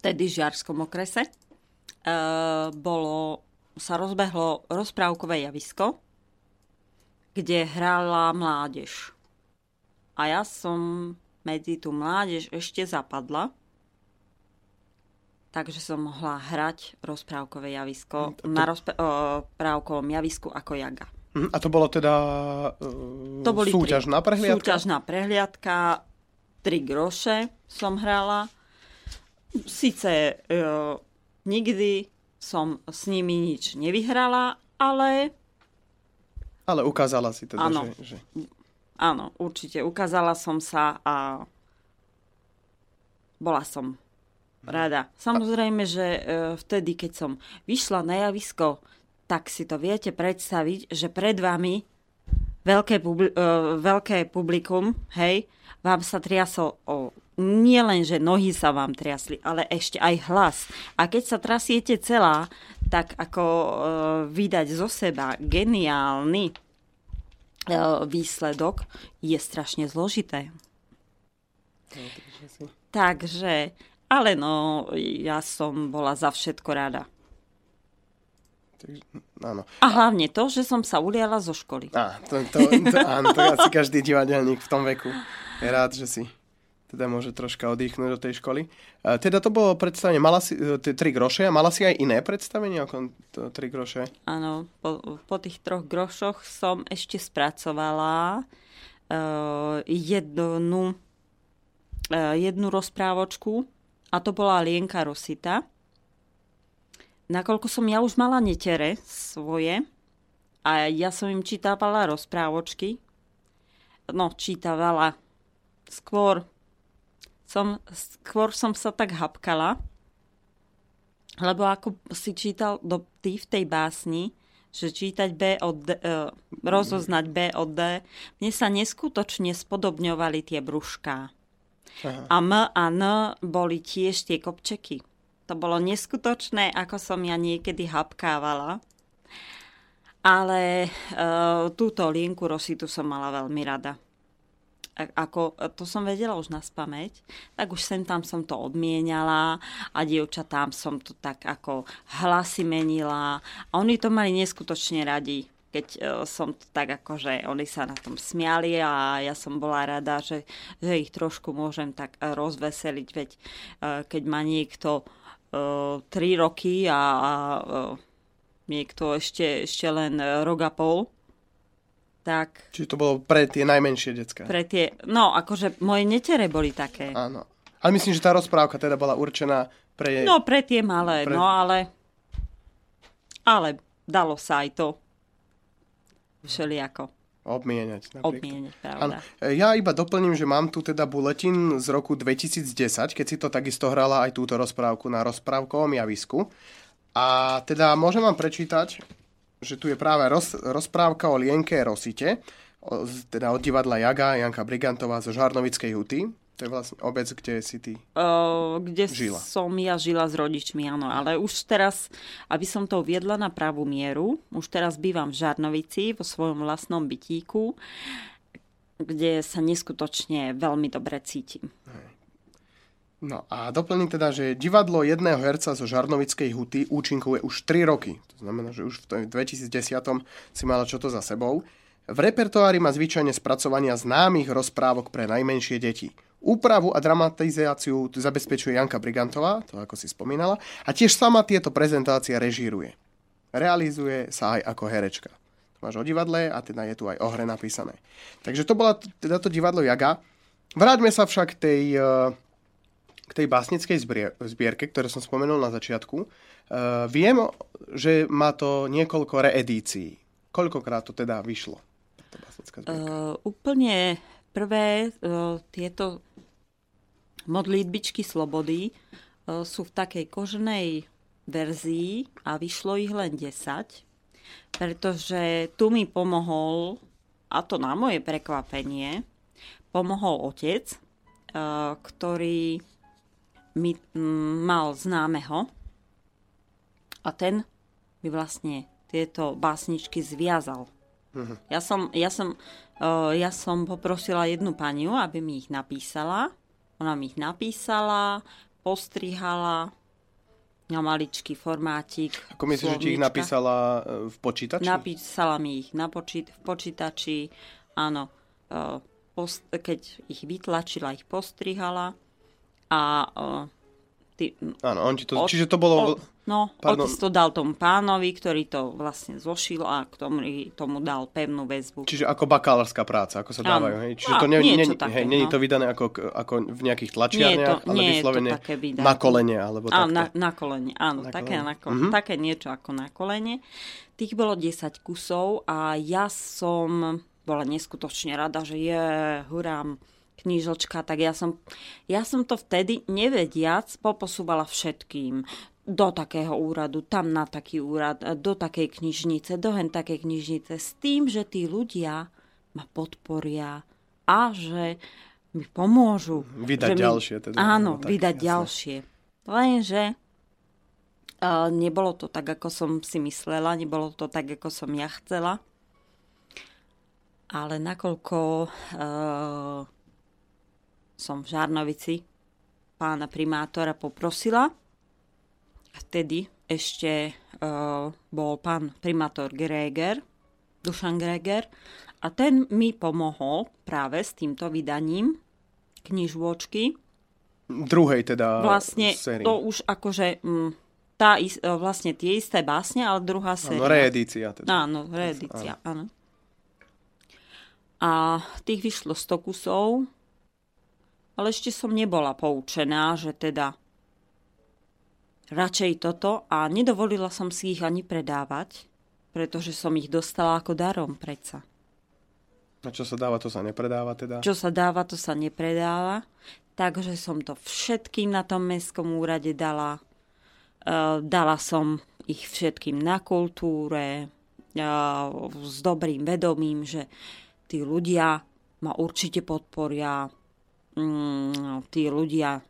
S2: vtedy žiarskom okrese, uh, bolo, sa rozbehlo rozprávkové javisko, kde hrála mládež. A ja som medzi tú mládež ešte zapadla, takže som mohla hrať rozprávkové javisko na rozprávkovom javisku ako jaga.
S1: Mhm, A to bolo teda uh,
S2: To boli
S1: súťažná
S2: tri,
S1: prehliadka?
S2: Súťažná prehliadka, tri groše som hrala. Sice uh, nikdy som s nimi nič nevyhrala, ale
S1: Ale ukázala si teda,
S2: Áno.
S1: že, že...
S2: áno, určite ukázala som sa a bola som rada. Samozrejme, že e, vtedy, keď som vyšla na javisko, tak si to viete predstaviť, že pred vami veľké, publi- e, veľké publikum, hej, vám sa triasol o nie len, že nohy sa vám triasli, ale ešte aj hlas. A keď sa trasiete celá, tak ako e, vydať zo seba geniálny e, výsledok je strašne zložité. Takže, ale no, ja som bola za všetko rada.
S1: Takže, áno.
S2: A hlavne to, že som sa uliala zo školy.
S1: Á, to, to, to, áno, to asi každý divadelník v tom veku. Je rád, že si teda môže troška oddychnúť do tej školy. A teda to bolo predstavenie, mala si e, tie tri groše a mala si aj iné predstavenie ako to, tri groše?
S2: Áno, po, po tých troch grošoch som ešte spracovala uh, jednu, uh, jednu rozprávočku a to bola Lienka Rosita. Nakoľko som ja už mala netere svoje a ja som im čítavala rozprávočky, no čítavala skôr som, skôr som sa tak hapkala, lebo ako si čítal do, ty v tej básni, že čítať B od D, e, rozoznať B od D, mne sa neskutočne spodobňovali tie brúška. A M a N boli tiež tie kopčeky. To bolo neskutočné, ako som ja niekedy hapkávala. Ale e, túto lienku Rositu som mala veľmi rada. A- ako, to som vedela už na spameť, tak už sem tam som to odmienala a dievčatám som to tak ako hlasy menila a oni to mali neskutočne radi keď e, som to tak ako, že oni sa na tom smiali a ja som bola rada, že, že ich trošku môžem tak e, rozveseliť, veď e, keď má niekto e, 3 roky a, a e, niekto ešte, ešte len e, rok a pol, tak
S1: Čiže to bolo pre tie najmenšie decka.
S2: pre tie, no akože moje netere boli také.
S1: Áno. Ale myslím, že tá rozprávka teda bola určená pre...
S2: No, pre tie malé,
S1: Pre-
S2: no ale... Ale dalo sa aj to všelijako
S1: Obmieniať. napríklad.
S2: obmieniť,
S1: Áno.
S2: pravda.
S1: Ja iba doplním, že mám tu teda buletín z roku 2010, keď si to takisto hrala aj túto rozprávku na rozprávkovom javisku. A teda môžem vám prečítať, že tu je práve roz, rozprávka o Lienke Rosite, o, teda od divadla Jaga, Janka Brigantová zo Žarnovickej huty. To je vlastne obec, kde si ty.
S2: Uh, kde
S1: Žila.
S2: som ja žila s rodičmi, áno. Ale už teraz, aby som to viedla na pravú mieru, už teraz bývam v Žarnovici, vo svojom vlastnom bytíku, kde sa neskutočne veľmi dobre cítim.
S1: No a doplním teda, že divadlo jedného herca zo Žarnovickej huty účinkuje už 3 roky. To znamená, že už v tom 2010 si mala čo to za sebou. V repertoári má zvyčajne spracovania známych rozprávok pre najmenšie deti. Úpravu a dramatizáciu zabezpečuje Janka Brigantová, to ako si spomínala, a tiež sama tieto prezentácie režíruje. Realizuje sa aj ako herečka. To máš o divadle a teda je tu aj o hre napísané. Takže to bola teda to divadlo Jaga. Vráťme sa však k tej, eh, k tej básnickej zbier- zbierke, ktoré som spomenul na začiatku. Uh, viem, že má to niekoľko reedícií. Koľkokrát to teda vyšlo? Táto básnická zbierka.
S2: Uh, úplne prvé uh, tieto modlitbičky slobody uh, sú v takej koženej verzii a vyšlo ich len 10, pretože tu mi pomohol, a to na moje prekvapenie, pomohol otec, uh, ktorý mi mal známeho a ten mi vlastne tieto básničky zviazal. Ja som, ja, som, uh, ja som poprosila jednu paniu, aby mi ich napísala. Ona mi ich napísala, postrihala na maličký formátik.
S1: Ako myslíš, že ti ich napísala eh, v počítači?
S2: Napísala mi ich na počít, v počítači, áno. Uh, post, keď ich vytlačila, ich postrihala a uh, ty,
S1: Áno, on ti to...
S2: Od-
S1: čiže to bolo...
S2: O, no,
S1: Pardon.
S2: otec to dal tomu pánovi, ktorý to vlastne zošil a k tomu, tomu dal pevnú väzbu.
S1: Čiže ako bakalárska práca, ako sa dávajú. Hej? Čiže
S2: Á,
S1: to nie, nie, nie,
S2: také,
S1: hej, nie je
S2: no.
S1: to vydané ako, ako v nejakých
S2: Nie
S1: tlačiarniach,
S2: to-
S1: ale
S2: nie je to
S1: vyslovene
S2: také vydané.
S1: na kolene, alebo
S2: Áno, na, na kolene, áno,
S1: Na
S2: také,
S1: kolene.
S2: na kolene,
S1: Mhm.
S2: také niečo ako na kolene. Tých bolo 10 kusov a ja som bola neskutočne rada, že je, hurám, knížočka, tak ja som, ja som to vtedy nevediac poposúvala všetkým do takého úradu, tam na taký úrad, do takej knižnice, do hen takej knižnice, s tým, že tí ľudia ma podporia a že mi pomôžu.
S1: Vydať ďalšie teda,
S2: Áno,
S1: no tak,
S2: vydať
S1: jasné.
S2: ďalšie. Lenže uh, nebolo to tak, ako som si myslela, nebolo to tak, ako som ja chcela. Ale nakoľko uh, som v Žarnovici pána primátora poprosila, vtedy ešte uh, bol pán primátor Greger, Dušan Greger, a ten mi pomohol práve s týmto vydaním knižôčky.
S1: Druhej teda
S2: Vlastne
S1: sérii.
S2: to už akože mm, tá, is- e, vlastne tie isté básne, ale druhá séria.
S1: Áno, reedícia teda.
S2: Áno, reedícia, áno. A tých vyšlo 100 kusov, ale ešte som nebola poučená, že teda radšej toto a nedovolila som si ich ani predávať, pretože som ich dostala ako darom predsa.
S1: A čo sa dáva, to sa nepredáva teda.
S2: Čo sa dáva, to sa nepredáva. Takže som to všetkým na tom mestskom úrade dala. Uh, dala som ich všetkým na kultúre uh, s dobrým vedomím, že tí ľudia ma určite podporia. Mm, tí ľudia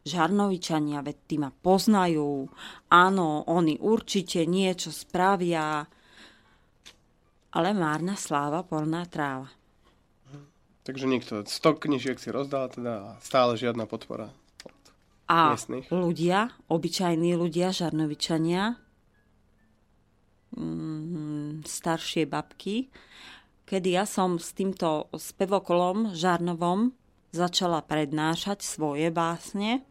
S2: Žarnovičania, veď tí ma poznajú. Áno, oni určite niečo spravia. Ale márna sláva, polná tráva.
S1: Takže nikto. 100 knižiek si rozdal teda stále žiadna podpora.
S2: A
S1: miestnych.
S2: ľudia, obyčajní ľudia, žarnovičania, mm, staršie babky, kedy ja som s týmto spevokolom žarnovom začala prednášať svoje básne,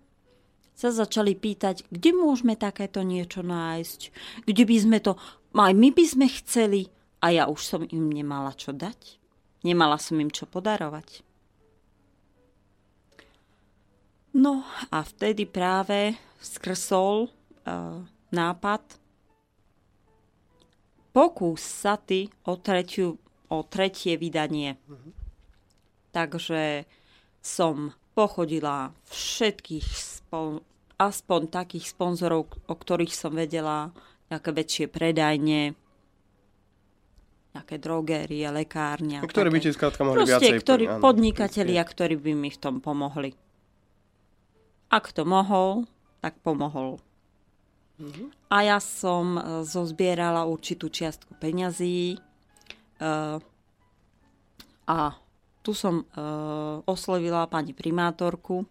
S2: sa začali pýtať, kde môžeme takéto niečo nájsť, kde by sme to, aj my by sme chceli, a ja už som im nemala čo dať. Nemala som im čo podarovať. No a vtedy práve skrsol uh, nápad pokús sa ty o, tretiu, o tretie vydanie. Mm-hmm. Takže som pochodila všetkých, spon, aspoň takých sponzorov, o ktorých som vedela, nejaké väčšie predajne, nejaké drogérie, lekárne.
S1: Ktoré by ti skrátka mohli
S2: Proste,
S1: viacej...
S2: ktorí, áno, podnikatelia, ktorí by mi v tom pomohli. Ak to mohol, tak pomohol. Mm-hmm. A ja som e, zozbierala určitú čiastku peňazí uh, a tu som uh, oslovila pani primátorku,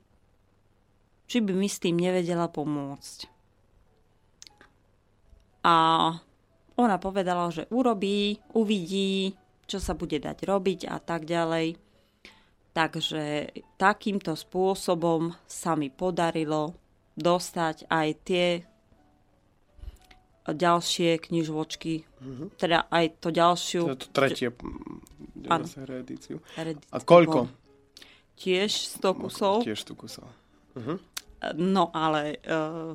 S2: či by mi s tým nevedela pomôcť. A ona povedala, že urobí, uvidí, čo sa bude dať robiť a tak ďalej. Takže takýmto spôsobom sa mi podarilo dostať aj tie ďalšie knižočky, mm-hmm. teda aj to ďalšiu...
S1: To, to tretie reedíciu. A koľko?
S2: Tiež 100 kusov.
S1: Tiež 100 kusov. Uh-huh.
S2: No ale uh,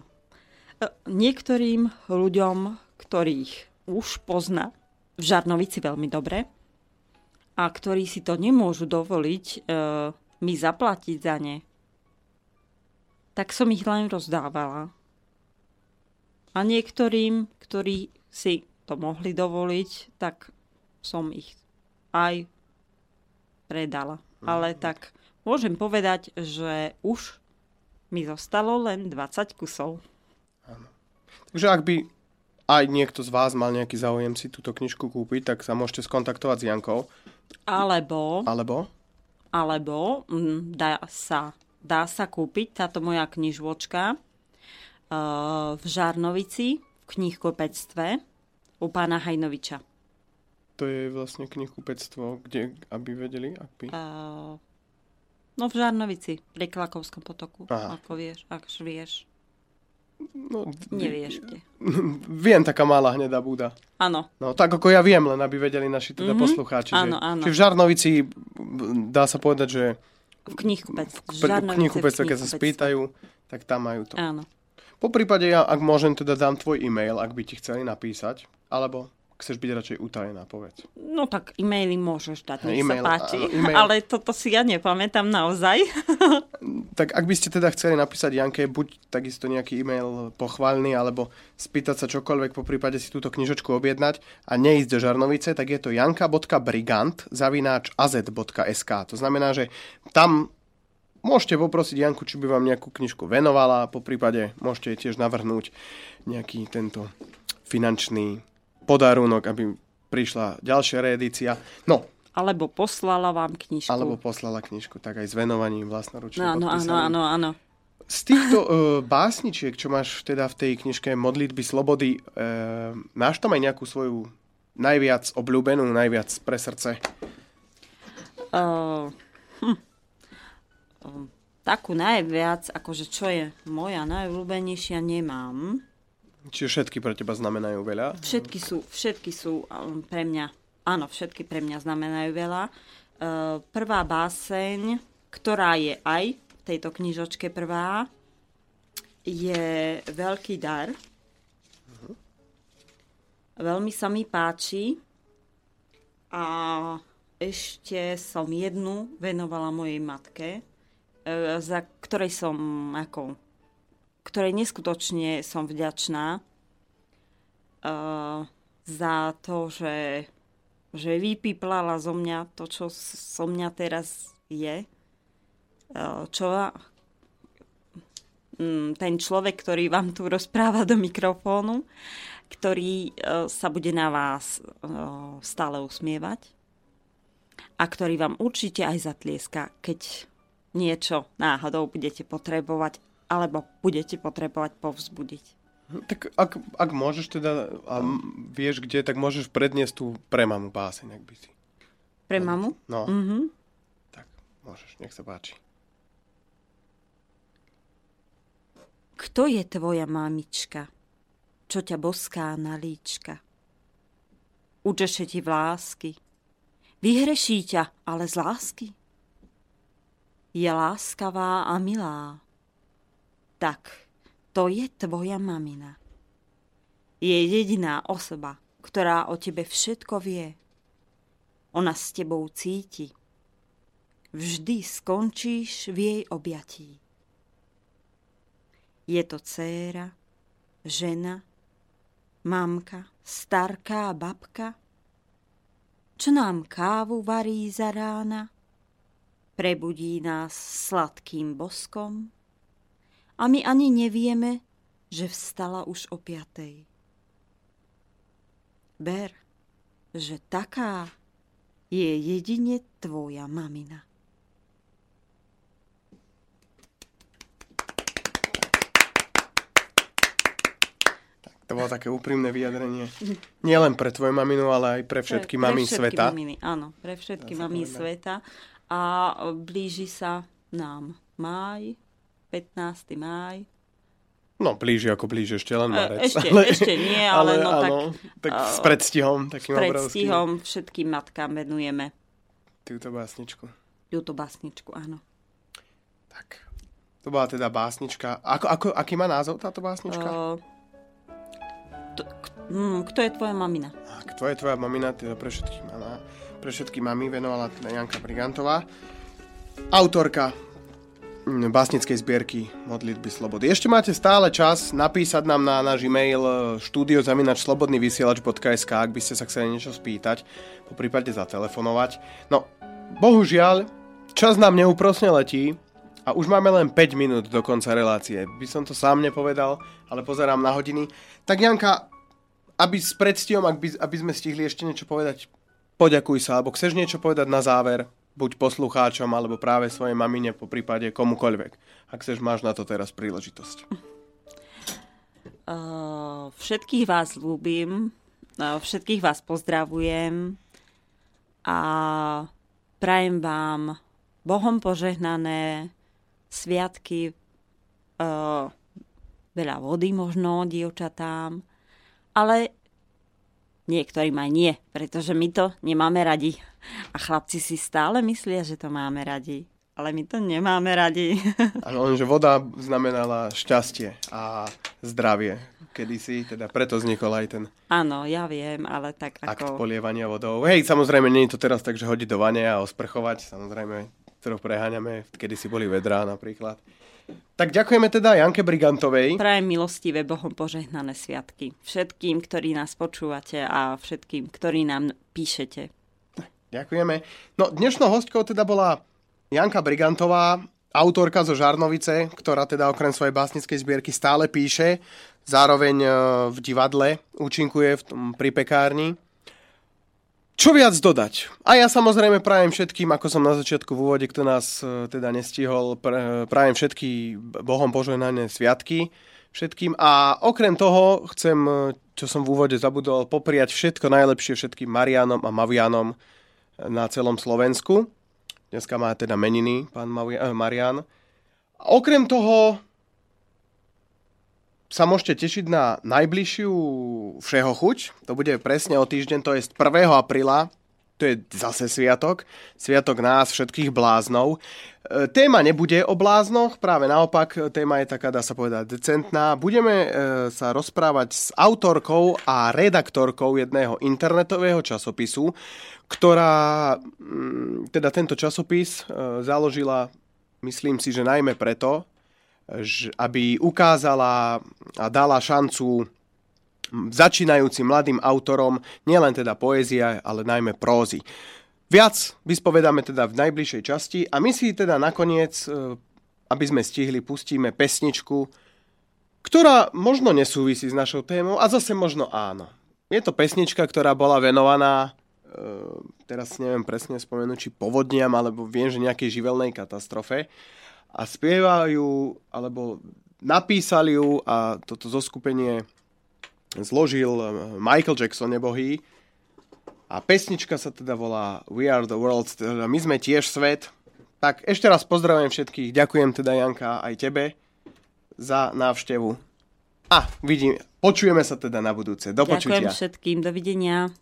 S2: niektorým ľuďom, ktorých už pozná v Žarnovici veľmi dobre a ktorí si to nemôžu dovoliť e, mi zaplatiť za ne, tak som ich len rozdávala. A niektorým, ktorí si to mohli dovoliť, tak som ich aj predala. Mm. Ale tak môžem povedať, že už mi zostalo len 20 kusov.
S1: Áno. Takže ak by aj niekto z vás mal nejaký záujem si túto knižku kúpiť, tak sa môžete skontaktovať s Jankou.
S2: Alebo...
S1: Alebo?
S2: Alebo mm, dá, sa, dá sa kúpiť táto moja knižvočka uh, v Žarnovici, v knihkopectve u pána Hajnoviča.
S1: To je vlastne knihkupectvo, kde, aby vedeli? Ak by... Uh,
S2: no v Žarnovici, pri Klakovskom potoku, Aha. ako vieš, ak vieš. No, Nevieš kde.
S1: Viem, taká malá hnedá búda.
S2: Áno.
S1: No, tak ako ja viem, len aby vedeli naši teda mm-hmm. poslucháči.
S2: Áno, že, áno.
S1: Že v Žarnovici dá sa povedať, že
S2: v knihkupec.
S1: V, v knihkupec, keď sa spýtajú, tak tam majú to.
S2: Áno.
S1: Po prípade ja, ak môžem, teda dám tvoj e-mail, ak by ti chceli napísať, alebo chceš byť radšej utajená, povedz.
S2: No tak e-maily môžeš dať, nech e-mail, sa páči. e-mail. Ale toto si ja nepamätám naozaj.
S1: tak ak by ste teda chceli napísať Janke, buď takisto nejaký e-mail pochválny, alebo spýtať sa čokoľvek, po prípade si túto knižočku objednať a neísť do Žarnovice, tak je to janka.brigant zavináč az.sk. To znamená, že tam môžete poprosiť Janku, či by vám nejakú knižku venovala, po prípade môžete tiež navrhnúť nejaký tento finančný podarunok, aby prišla ďalšia reedícia. No,
S2: alebo poslala vám knižku.
S1: Alebo poslala knižku, tak aj s venovaním vlastnoručne
S2: no, áno, áno, áno.
S1: Z týchto uh, básničiek, čo máš teda v tej knižke Modlitby slobody, uh, máš tam aj nejakú svoju najviac obľúbenú, najviac pre srdce?
S2: Uh, hm. Uh, takú najviac, akože čo je moja najobľúbenejšia, nemám.
S1: Čiže všetky pre teba znamenajú veľa?
S2: Všetky sú, všetky sú um, pre mňa, áno, všetky pre mňa znamenajú veľa. Uh, prvá báseň, ktorá je aj v tejto knižočke prvá, je Veľký dar. Uh-huh. Veľmi sa mi páči a ešte som jednu venovala mojej matke, za ktorej som ako ktorej neskutočne som vďačná uh, za to, že, že vypiplala zo mňa to, čo zo mňa teraz je. Uh, čo ten človek, ktorý vám tu rozpráva do mikrofónu, ktorý sa bude na vás stále usmievať a ktorý vám určite aj zatlieska, keď niečo náhodou budete potrebovať alebo budete potrebovať povzbudiť.
S1: Tak ak, ak môžeš teda, a vieš kde, tak môžeš predniesť tú pre mamu báseň, ak by si.
S2: Pre mamu?
S1: No.
S2: Mm-hmm.
S1: Tak, môžeš, nech sa páči.
S2: Kto je tvoja mamička, čo ťa boská na líčka? Učeše ti v lásky, vyhreší ťa, ale z lásky. Je láskavá a milá, tak to je tvoja mamina. Je jediná osoba, ktorá o tebe všetko vie. Ona s tebou cíti. Vždy skončíš v jej objatí. Je to dcéra, žena, mamka, starká babka, čo nám kávu varí za rána, prebudí nás sladkým boskom a my ani nevieme, že vstala už o piatej. Ber, že taká je jedine tvoja mamina.
S1: To bolo také úprimné vyjadrenie. Nie len pre tvoju maminu, ale aj pre všetky pre, mami
S2: pre všetky
S1: sveta.
S2: Maminy, áno, pre všetky mami sveta. A blíži sa nám máj, 15. máj.
S1: No, blíži ako blíži, ešte len marec.
S2: Ešte, ale, ešte nie, ale, ale no áno,
S1: tak, tak s predstihom takým
S2: S predstihom obrovským. všetkým matkám venujeme.
S1: Túto básničku.
S2: Túto básničku, áno.
S1: Tak, to bola teda básnička. Ako, ako, aký má názov táto básnička? Uh,
S2: Mm, kto je tvoja mamina?
S1: Kto je tvoja mamina? Teda pre všetky, mama, pre všetky mami venovala teda Janka Brigantová. Autorka mm, básnickej zbierky Modlitby slobody. Ešte máte stále čas napísať nám na náš e-mail e, studiozavinačslobodnyvysielač.sk ak by ste sa chceli niečo spýtať, po prípade zatelefonovať. No, bohužiaľ, čas nám neúprosne letí a už máme len 5 minút do konca relácie. By som to sám nepovedal, ale pozerám na hodiny. Tak Janka, aby s predstihom, aby, aby sme stihli ešte niečo povedať, poďakuj sa, alebo chceš niečo povedať na záver, buď poslucháčom, alebo práve svojej mamine, po prípade komukoľvek. Ak chceš, máš na to teraz príležitosť.
S2: Uh, všetkých vás ľúbim, uh, všetkých vás pozdravujem a prajem vám Bohom požehnané sviatky, uh, veľa vody možno dievčatám, ale niektorým aj nie, pretože my to nemáme radi. A chlapci si stále myslia, že to máme radi. Ale my to nemáme radi.
S1: Áno, že voda znamenala šťastie a zdravie kedysi, teda preto vznikol aj ten...
S2: Áno, ja viem, ale tak
S1: ako... Akt polievania vodou. Hej, samozrejme, nie je to teraz tak, že hodiť do vane a osprchovať. Samozrejme, ktorú preháňame, kedy si boli vedrá napríklad. Tak ďakujeme teda Janke Brigantovej.
S2: Prajem milostivé Bohom požehnané sviatky. Všetkým, ktorí nás počúvate a všetkým, ktorí nám píšete.
S1: Ďakujeme. No dnešnou hostkou teda bola Janka Brigantová, autorka zo Žarnovice, ktorá teda okrem svojej básnickej zbierky stále píše, zároveň e, v divadle účinkuje v tom, pri pekárni. Čo viac dodať? A ja samozrejme prajem všetkým, ako som na začiatku v úvode, kto nás e, teda nestihol, prajem všetky Bohom požehnané sviatky všetkým. A okrem toho chcem, e, čo som v úvode zabudol, popriať všetko najlepšie všetkým Marianom a Mavianom na celom Slovensku. Dneska má teda meniny pán Marian. A okrem toho sa môžete tešiť na najbližšiu všeho chuť. To bude presne o týždeň, to je 1. apríla. To je zase sviatok. Sviatok nás, všetkých bláznov. E, téma nebude o bláznoch, práve naopak, téma je taká, dá sa povedať, decentná. Budeme e, sa rozprávať s autorkou a redaktorkou jedného internetového časopisu, ktorá mm, teda tento časopis e, založila, myslím si, že najmä preto, aby ukázala a dala šancu začínajúcim mladým autorom nielen teda poézia, ale najmä prózy. Viac vyspovedáme teda v najbližšej časti a my si teda nakoniec, e, aby sme stihli, pustíme pesničku, ktorá možno nesúvisí s našou témou a zase možno áno. Je to pesnička, ktorá bola venovaná, e, teraz neviem presne spomenúť, či povodniam, alebo viem, že nejakej živelnej katastrofe a spievajú, alebo napísali ju a toto zoskupenie zložil eh, Michael Jackson nebohý. A pesnička sa teda volá We are the world, teda my sme tiež svet. Tak ešte raz pozdravujem všetkých, ďakujem teda Janka aj tebe za návštevu. A vidím, počujeme sa teda na budúce. Do
S2: ďakujem
S1: počutia.
S2: Ďakujem všetkým, dovidenia.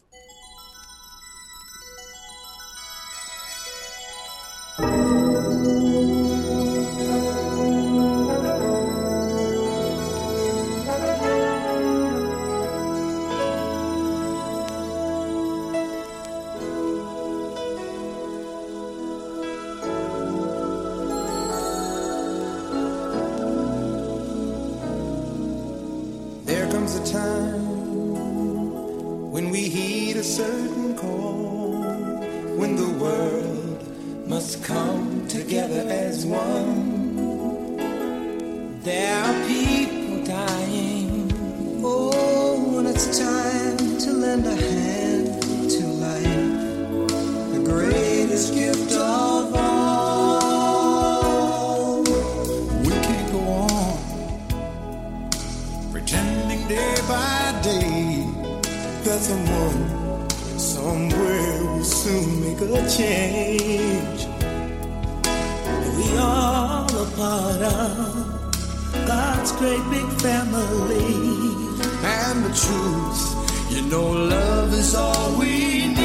S3: greatest gift of all. We can't go on pretending day by day that someone somewhere will soon make a change. We are all a part of God's great big family. And the truth, you know, love is all we need.